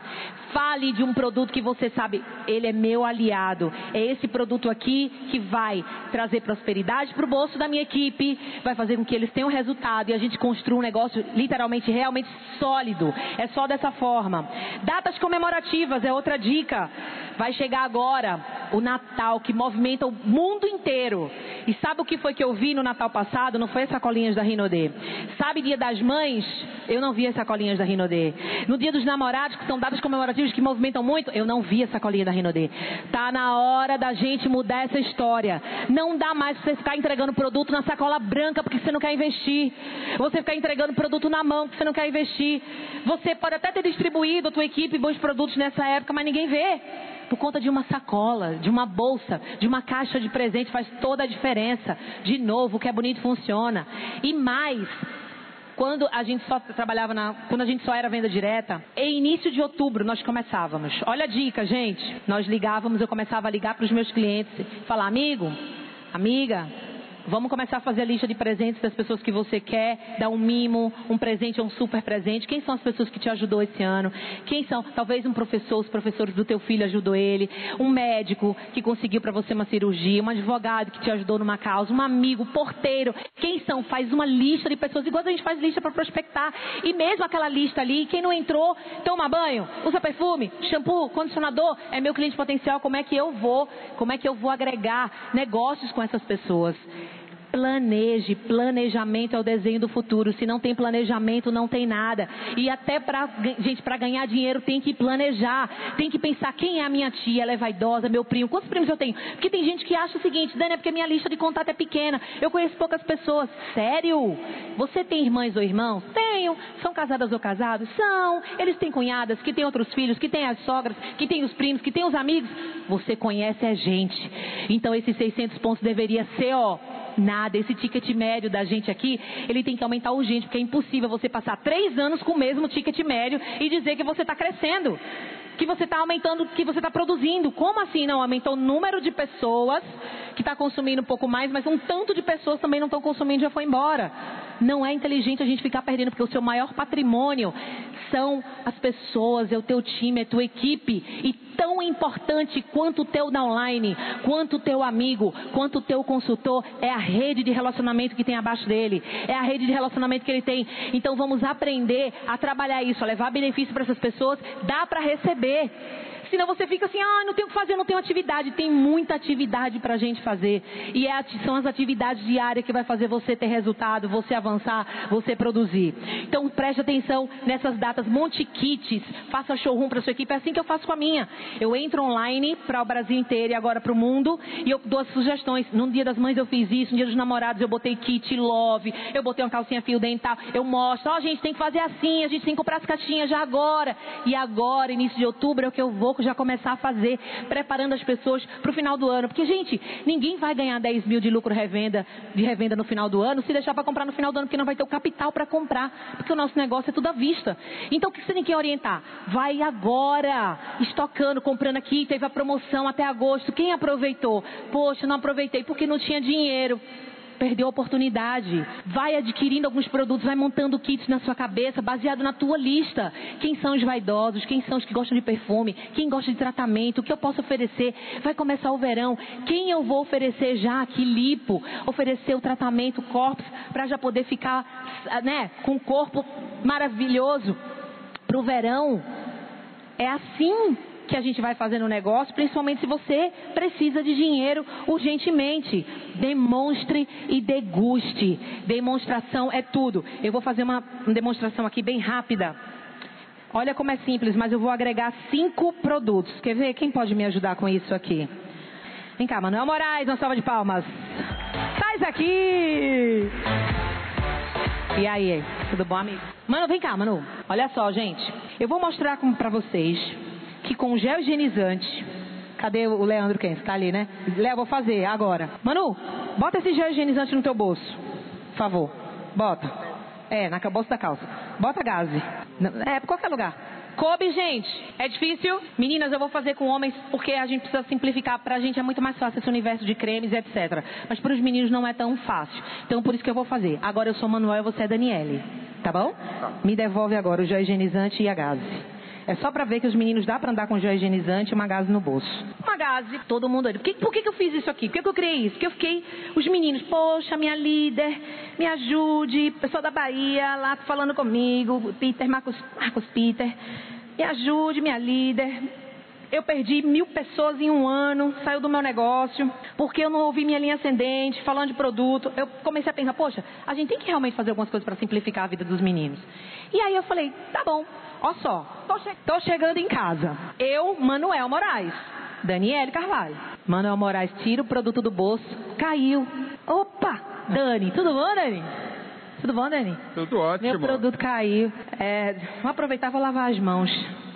Fale de um produto que você sabe, ele é meu aliado. É esse produto aqui que vai trazer prosperidade para o bolso da minha equipe, vai fazer com que eles tenham resultado e a gente construa um negócio literalmente, realmente sólido. É só dessa forma. Datas comemorativas é outra dica. Vai chegar agora o Natal que movimenta o mundo inteiro. E sabe o que foi que eu vi no Natal passado? Não foi as sacolinhas da Rinodê. Sabe Dia das Mães? Eu não vi as sacolinhas da Rinodê. No Dia dos Namorados, que são datas comemorativas que movimentam muito, eu não vi a sacolinha da Rinodê. Tá na hora da gente mudar essa história. Não dá mais você ficar entregando produto na sacola branca porque você não quer investir. Você ficar entregando produto na mão porque você não quer investir. Você pode até ter distribuído a tua equipe bons produtos nessa época, mas ninguém vê por conta de uma sacola, de uma bolsa, de uma caixa de presente, faz toda a diferença. De novo, o que é bonito funciona. E mais, quando a gente só trabalhava na, quando a gente só era venda direta, em início de outubro nós começávamos. Olha a dica, gente. Nós ligávamos, eu começava a ligar para os meus clientes, falar, amigo, amiga, Vamos começar a fazer a lista de presentes das pessoas que você quer, dar um mimo, um presente ou um super presente. Quem são as pessoas que te ajudou esse ano? Quem são? Talvez um professor, os professores do teu filho ajudou ele, um médico que conseguiu para você uma cirurgia, um advogado que te ajudou numa causa, um amigo, porteiro. Quem são? Faz uma lista de pessoas, igual a gente faz lista para prospectar. E mesmo aquela lista ali, quem não entrou, toma banho, usa perfume, shampoo, condicionador, é meu cliente potencial, como é que eu vou, como é que eu vou agregar negócios com essas pessoas? Planeje, planejamento é o desenho do futuro. Se não tem planejamento, não tem nada. E até para gente, para ganhar dinheiro tem que planejar, tem que pensar quem é a minha tia, ela é vaidosa, meu primo, quantos primos eu tenho? Porque tem gente que acha o seguinte, Dani, é porque minha lista de contato é pequena. Eu conheço poucas pessoas. Sério? Você tem irmãs ou irmãos? Tenho. São casadas ou casados? São. Eles têm cunhadas, que têm outros filhos, que têm as sogras, que têm os primos, que têm os amigos. Você conhece a gente. Então esses 600 pontos deveria ser, ó, Nada. Esse ticket médio da gente aqui, ele tem que aumentar urgente, porque é impossível você passar três anos com o mesmo ticket médio e dizer que você está crescendo que você está aumentando, que você está produzindo. Como assim não? Aumentou o número de pessoas que está consumindo um pouco mais, mas um tanto de pessoas também não estão consumindo e já foi embora. Não é inteligente a gente ficar perdendo, porque o seu maior patrimônio são as pessoas, é o teu time, é a tua equipe. E tão importante quanto o teu downline, quanto o teu amigo, quanto o teu consultor, é a rede de relacionamento que tem abaixo dele. É a rede de relacionamento que ele tem. Então vamos aprender a trabalhar isso, a levar benefício para essas pessoas. Dá para receber saber senão você fica assim, ah, não tenho o que fazer, não tenho atividade. Tem muita atividade para a gente fazer. E é, são as atividades diárias que vai fazer você ter resultado, você avançar, você produzir. Então preste atenção nessas datas, monte kits, faça showroom para sua equipe. É assim que eu faço com a minha. Eu entro online para o Brasil inteiro e agora para o mundo e eu dou as sugestões. No dia das mães eu fiz isso, no dia dos namorados eu botei kit love, eu botei uma calcinha fio dental, eu mostro, ó, oh, gente tem que fazer assim, a gente tem que comprar as caixinhas já agora. E agora, início de outubro, é o que eu vou já começar a fazer, preparando as pessoas para o final do ano. Porque, gente, ninguém vai ganhar 10 mil de lucro revenda, de revenda no final do ano se deixar para comprar no final do ano, porque não vai ter o capital para comprar, porque o nosso negócio é tudo à vista. Então, o que você tem que orientar? Vai agora, estocando, comprando aqui, teve a promoção até agosto. Quem aproveitou? Poxa, não aproveitei porque não tinha dinheiro perdeu a oportunidade. Vai adquirindo alguns produtos, vai montando kits na sua cabeça, baseado na tua lista. Quem são os vaidosos? Quem são os que gostam de perfume? Quem gosta de tratamento? O que eu posso oferecer? Vai começar o verão. Quem eu vou oferecer já aqui lipo? Oferecer o tratamento corpus para já poder ficar, né, com um corpo maravilhoso para o verão. É assim que a gente vai fazer no negócio, principalmente se você precisa de dinheiro urgentemente. Demonstre e deguste. Demonstração é tudo. Eu vou fazer uma demonstração aqui bem rápida. Olha como é simples, mas eu vou agregar cinco produtos. Quer ver? Quem pode me ajudar com isso aqui? Vem cá, Manuel Moraes, uma salva de palmas. Sai aqui! E aí, tudo bom, amigo? Mano, vem cá, Manu. Olha só, gente. Eu vou mostrar para vocês que com gel higienizante. Cadê o Leandro quem? Está ali, né? Léo, vou fazer agora. Manu, bota esse gel higienizante no teu bolso. Por favor. Bota. É, na bolsa da calça. Bota gaze. É, por qualquer lugar. Coube, gente. É difícil? Meninas, eu vou fazer com homens porque a gente precisa simplificar. Pra gente é muito mais fácil esse universo de cremes, etc. Mas para os meninos não é tão fácil. Então por isso que eu vou fazer. Agora eu sou Manuel e você é Daniele. Tá bom? Tá. Me devolve agora o gel higienizante e a gaze. É só para ver que os meninos dá para andar com gel higienizante e uma gase no bolso. Uma gase, todo mundo ali. Por que, por que, eu fiz isso aqui? Por que, que eu criei isso? Porque eu fiquei, os meninos, poxa, minha líder, me ajude, pessoal da Bahia lá falando comigo, Peter, Marcos, Marcos Peter, me ajude, minha líder. Eu perdi mil pessoas em um ano, saiu do meu negócio, porque eu não ouvi minha linha ascendente, falando de produto. Eu comecei a pensar, poxa, a gente tem que realmente fazer algumas coisas para simplificar a vida dos meninos. E aí eu falei, tá bom, Ó só, tô, che tô chegando em casa. Eu, Manuel Moraes, Daniele Carvalho. Manuel Moraes tira o produto do bolso, caiu. Opa, Dani, tudo bom, Dani? Tudo bom, Dani? Tudo ótimo. Meu produto caiu. É, vou aproveitar e vou lavar as mãos.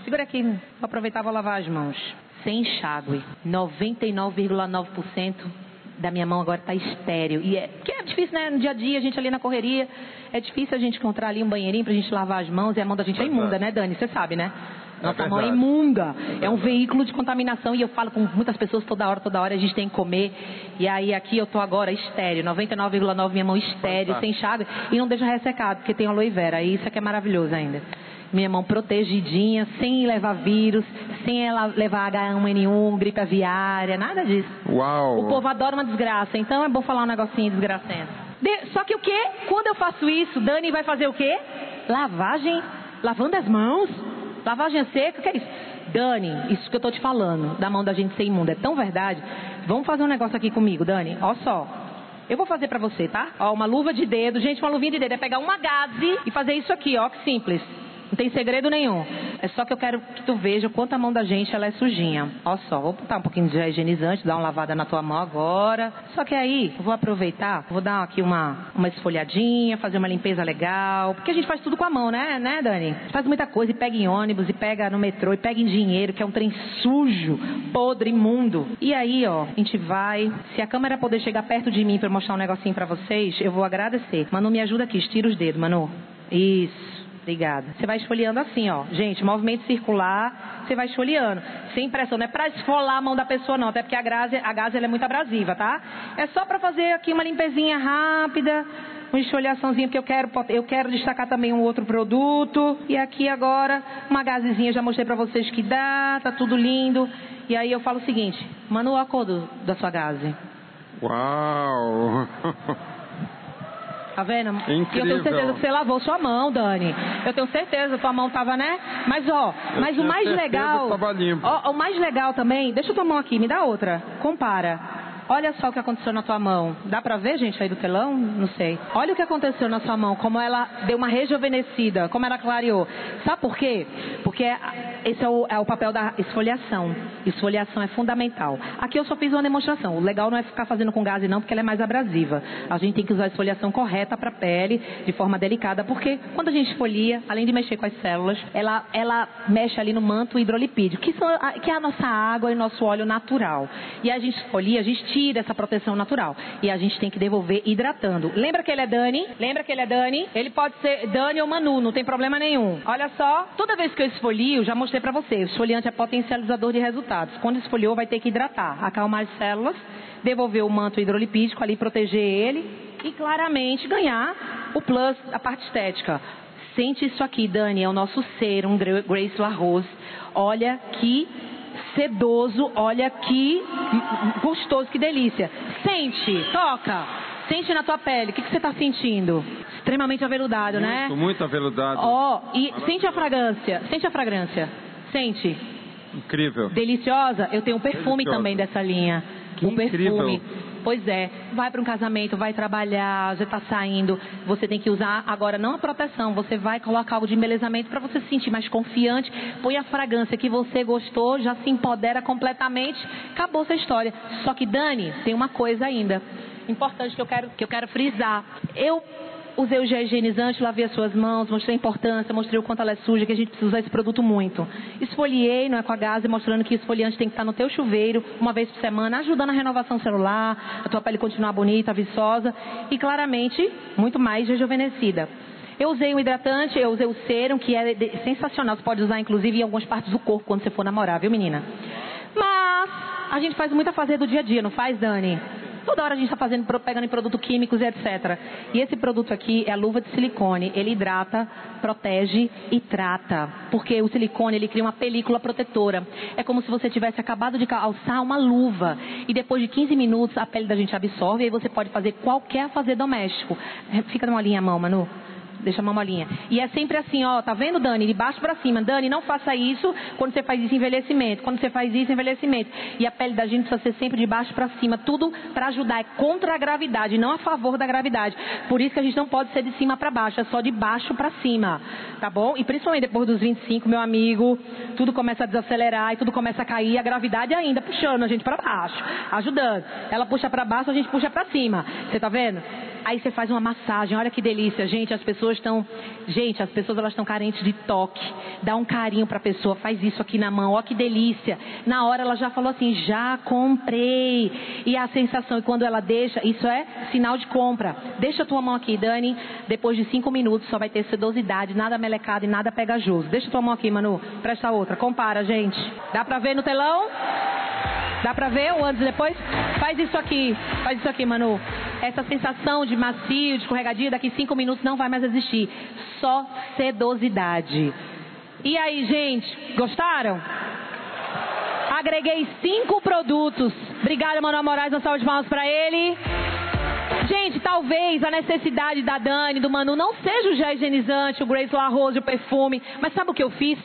Segura aqui, vou aproveitar e vou lavar as mãos. Sem enxágue. 99,9% da minha mão agora está estéreo. E é, que é difícil, né? No dia a dia, a gente ali na correria, é difícil a gente encontrar ali um banheirinho para a gente lavar as mãos e a mão da gente é imunda, né, Dani? Você sabe, né? É Nossa é mão é imunda. É um veículo de contaminação e eu falo com muitas pessoas toda hora, toda hora a gente tem que comer. E aí aqui eu tô agora estéreo, 99,9 minha mão estéreo, sem enxágue e não deixa ressecado, porque tem aloe vera. E isso aqui é maravilhoso ainda minha mão protegidinha, sem levar vírus, sem ela levar H1N1, gripe aviária, nada disso. Uau! O povo adora uma desgraça, então é bom falar um negocinho desgracento. De, só que o que? Quando eu faço isso, Dani vai fazer o quê? Lavagem, lavando as mãos, lavagem seca, o que é isso? Dani, isso que eu tô te falando, da mão da gente ser imunda, é tão verdade. Vamos fazer um negócio aqui comigo, Dani. Ó só. Eu vou fazer para você, tá? Ó, uma luva de dedo, gente, uma luvinha de dedo. É pegar uma gaze e fazer isso aqui, ó, que simples. Não tem segredo nenhum. É só que eu quero que tu veja o quanto a mão da gente ela é sujinha. Olha só, vou botar um pouquinho de higienizante, dar uma lavada na tua mão agora. Só que aí, vou aproveitar, vou dar aqui uma, uma esfolhadinha, fazer uma limpeza legal. Porque a gente faz tudo com a mão, né, né, Dani? Faz muita coisa e pega em ônibus, e pega no metrô, e pega em dinheiro, que é um trem sujo, podre, imundo. E aí, ó, a gente vai. Se a câmera poder chegar perto de mim para mostrar um negocinho para vocês, eu vou agradecer. Manu, me ajuda aqui, estira os dedos, Manu. Isso. Obrigada. Você vai esfoliando assim, ó. Gente, movimento circular, você vai esfoliando. Sem pressão, não é para esfolar a mão da pessoa, não. Até porque a gase, a gase é muito abrasiva, tá? É só para fazer aqui uma limpezinha rápida, uma esfoliaçãozinha, porque eu quero, eu quero destacar também um outro produto. E aqui agora, uma gazezinha, já mostrei para vocês que dá, tá tudo lindo. E aí eu falo o seguinte, manda o acordo da sua gase. Uau! Tá vendo? Incrível. E eu tenho certeza que você lavou sua mão, Dani. Eu tenho certeza, tua mão tava, né? Mas ó, Eu mas o mais legal. que tava limpo. Ó, o mais legal também, deixa tua mão aqui, me dá outra. Compara. Olha só o que aconteceu na tua mão. Dá pra ver, gente, aí do telão? Não sei. Olha o que aconteceu na sua mão, como ela deu uma rejuvenescida, como ela clareou. Sabe por quê? Porque esse é o, é o papel da esfoliação. Esfoliação é fundamental. Aqui eu só fiz uma demonstração. O legal não é ficar fazendo com gás não, porque ela é mais abrasiva. A gente tem que usar a esfoliação correta para a pele, de forma delicada, porque quando a gente esfolia, além de mexer com as células, ela, ela mexe ali no manto hidrolipídico, que, são, que é a nossa água e nosso óleo natural. E a gente esfolia, a gente tira essa proteção natural. E a gente tem que devolver hidratando. Lembra que ele é Dani? Lembra que ele é Dani? Ele pode ser Dani ou Manu, não tem problema nenhum. Olha só, toda vez que eu esfolio, já mostrei pra você, o esfoliante é potencializador de resultados. Quando esfoliou, vai ter que hidratar, acalmar as células, devolver o manto hidrolipídico ali, proteger ele e claramente ganhar o plus, a parte estética. Sente isso aqui, Dani, é o nosso ser, um Grace LaRose. Olha que sedoso, olha que gostoso, que delícia. Sente, toca, sente na tua pele, o que, que você está sentindo? Extremamente aveludado, né? Muito, muito aveludado. Ó, e sente a fragrância, sente a fragrância, sente. Incrível. Deliciosa? Eu tenho um perfume Deliciosa. também dessa linha. Que o perfume. Pois é, vai para um casamento, vai trabalhar, já está saindo. Você tem que usar agora não a proteção, você vai colocar algo de embelezamento para você se sentir mais confiante. Põe a fragrância que você gostou, já se empodera completamente. Acabou essa história. Só que Dani, tem uma coisa ainda importante que eu quero que eu quero frisar. Eu usei o gel higienizante, lavei as suas mãos, mostrei a importância, mostrei o quanto ela é suja, que a gente precisa usar esse produto muito. Esfoliei, não é com a gase, mostrando que o esfoliante tem que estar no teu chuveiro uma vez por semana, ajudando a renovação celular, a tua pele continuar bonita, viçosa e claramente muito mais rejuvenescida. Eu usei o hidratante, eu usei o serum, que é sensacional. Você pode usar, inclusive, em algumas partes do corpo quando você for namorar, viu, menina? Mas a gente faz muita fazer do dia a dia, não faz, Dani? Toda hora a gente está fazendo, pegando em produtos químicos e etc. E esse produto aqui é a luva de silicone. Ele hidrata, protege e trata. Porque o silicone, ele cria uma película protetora. É como se você tivesse acabado de calçar uma luva. E depois de 15 minutos, a pele da gente absorve e aí você pode fazer qualquer fazer doméstico. É, Fica molinha a mão, Manu. Deixa a mão molinha. E é sempre assim, ó, tá vendo, Dani? De baixo pra cima. Dani, não faça isso quando você faz isso envelhecimento. Quando você faz isso envelhecimento. E a pele da gente precisa ser sempre de baixo pra cima. Tudo pra ajudar. É contra a gravidade, não a favor da gravidade. Por isso que a gente não pode ser de cima pra baixo, é só de baixo pra cima. Tá bom? E principalmente depois dos 25, meu amigo, tudo começa a desacelerar e tudo começa a cair. A gravidade ainda puxando a gente pra baixo, ajudando. Ela puxa pra baixo, a gente puxa pra cima. Você tá vendo? Aí você faz uma massagem, olha que delícia, gente. As pessoas estão, gente, as pessoas elas estão carentes de toque. Dá um carinho para a pessoa, faz isso aqui na mão, ó que delícia. Na hora ela já falou assim, já comprei. E a sensação, e quando ela deixa, isso é sinal de compra. Deixa a tua mão aqui, Dani. Depois de cinco minutos só vai ter sedosidade, nada melecado e nada pegajoso. Deixa a tua mão aqui, Manu. Presta outra, compara, gente. Dá pra ver no telão? Dá pra ver o antes e depois? Faz isso aqui, faz isso aqui, Manu. Essa sensação de macio, de escorregadia, daqui cinco minutos não vai mais existir. Só sedosidade. E aí, gente, gostaram? Agreguei cinco produtos. Obrigada, Manuel Moraes, uma salva de palmas pra ele. Gente, talvez a necessidade da Dani, do Manu, não seja o gel higienizante, o Grace La Rose, o perfume. Mas sabe o que eu fiz?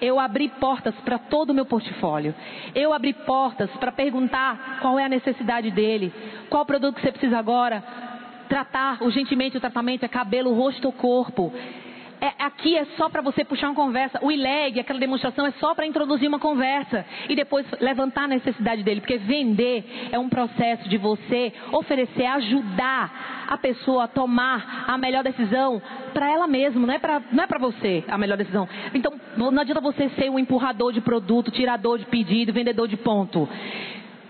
Eu abri portas para todo o meu portfólio. Eu abri portas para perguntar qual é a necessidade dele, qual produto que você precisa agora. Tratar urgentemente o tratamento é cabelo, rosto ou corpo. É, aqui é só para você puxar uma conversa. O ILEG, aquela demonstração, é só para introduzir uma conversa e depois levantar a necessidade dele. Porque vender é um processo de você oferecer, ajudar a pessoa a tomar a melhor decisão para ela mesma, não é para não é para você a melhor decisão. Então, não adianta você ser um empurrador de produto, tirador de pedido, vendedor de ponto.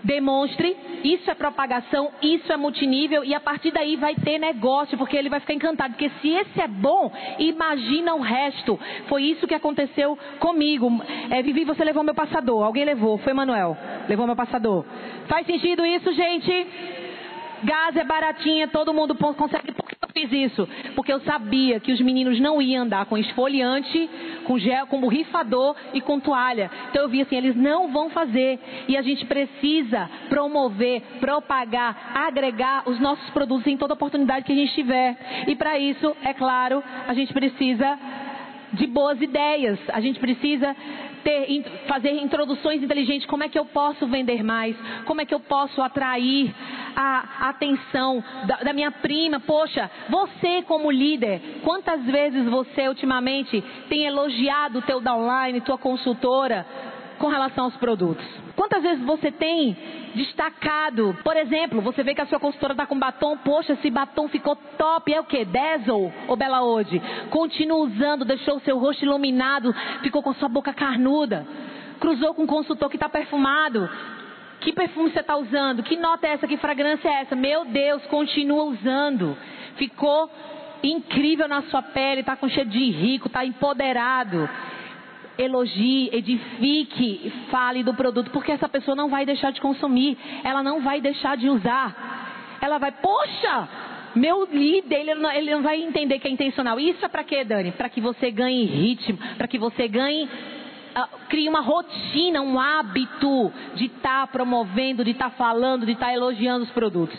Demonstre, isso é propagação, isso é multinível e a partir daí vai ter negócio, porque ele vai ficar encantado. Porque se esse é bom, imagina o resto. Foi isso que aconteceu comigo. É, Vivi, você levou meu passador. Alguém levou, foi Manuel. Levou meu passador. Faz sentido isso, gente? Gás é baratinha, todo mundo consegue. Por que eu fiz isso? Porque eu sabia que os meninos não iam andar com esfoliante, com gel, com borrifador e com toalha. Então eu vi assim, eles não vão fazer. E a gente precisa promover, propagar, agregar os nossos produtos em toda oportunidade que a gente tiver. E para isso, é claro, a gente precisa de boas ideias. A gente precisa ter, fazer introduções inteligentes. Como é que eu posso vender mais? Como é que eu posso atrair a atenção da, da minha prima? Poxa, você como líder, quantas vezes você ultimamente tem elogiado o teu downline, tua consultora? com relação aos produtos? Quantas vezes você tem destacado, por exemplo, você vê que a sua consultora está com batom, poxa, esse batom ficou top, é o que? Dazzle ou Bela Ode? Continua usando, deixou o seu rosto iluminado, ficou com a sua boca carnuda. Cruzou com um consultor que está perfumado. Que perfume você está usando? Que nota é essa? Que fragrância é essa? Meu Deus, continua usando. Ficou incrível na sua pele, está com cheiro de rico, está empoderado elogie, edifique, fale do produto, porque essa pessoa não vai deixar de consumir, ela não vai deixar de usar. Ela vai, poxa, meu líder, ele não, ele não vai entender que é intencional. Isso é para quê, Dani? Para que você ganhe ritmo, para que você ganhe Uh, crie uma rotina, um hábito de estar tá promovendo, de estar tá falando, de estar tá elogiando os produtos.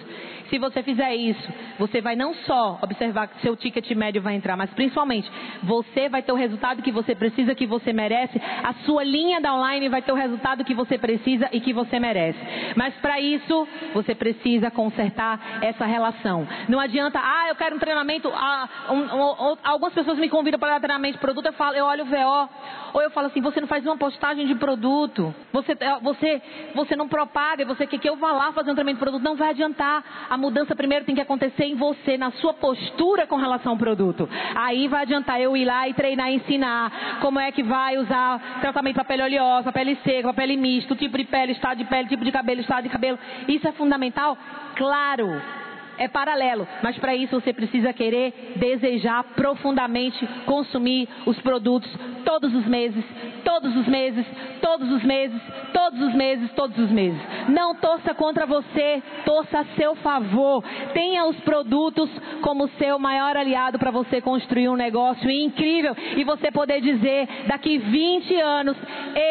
Se você fizer isso, você vai não só observar que seu ticket médio vai entrar, mas principalmente você vai ter o resultado que você precisa, que você merece. A sua linha da online vai ter o resultado que você precisa e que você merece. Mas para isso, você precisa consertar essa relação. Não adianta, ah, eu quero um treinamento. Ah, um, um, um, algumas pessoas me convidam para dar treinamento de produto, eu falo, eu olho o VO, ou eu falo assim, você não faz uma postagem de produto, você, você, você não propaga, você quer que eu vá lá fazer um treinamento de produto, não vai adiantar. A mudança primeiro tem que acontecer em você, na sua postura com relação ao produto. Aí vai adiantar eu ir lá e treinar ensinar como é que vai usar tratamento para pele oleosa, pele seca, pele mista, tipo de pele, estado de pele, tipo de cabelo, estado de cabelo. Isso é fundamental? Claro é paralelo, mas para isso você precisa querer, desejar profundamente consumir os produtos todos os meses, todos os meses, todos os meses, todos os meses, todos os meses. Não torça contra você, torça a seu favor. Tenha os produtos como seu maior aliado para você construir um negócio incrível e você poder dizer daqui 20 anos,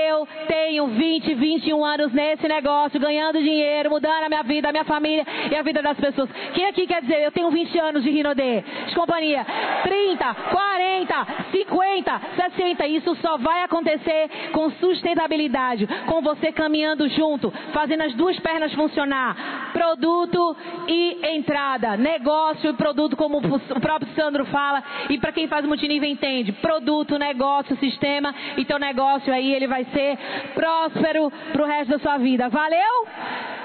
eu tenho 20, 21 anos nesse negócio, ganhando dinheiro, mudando a minha vida, a minha família e a vida das pessoas. Quem aqui quer dizer, eu tenho 20 anos de Rinodê, de companhia, 30, 40, 50, 60, isso só vai acontecer com sustentabilidade, com você caminhando junto, fazendo as duas pernas funcionar, produto e entrada, negócio e produto, como o próprio Sandro fala, e para quem faz multinível entende, produto, negócio, sistema, e teu negócio aí ele vai ser próspero para o resto da sua vida. Valeu?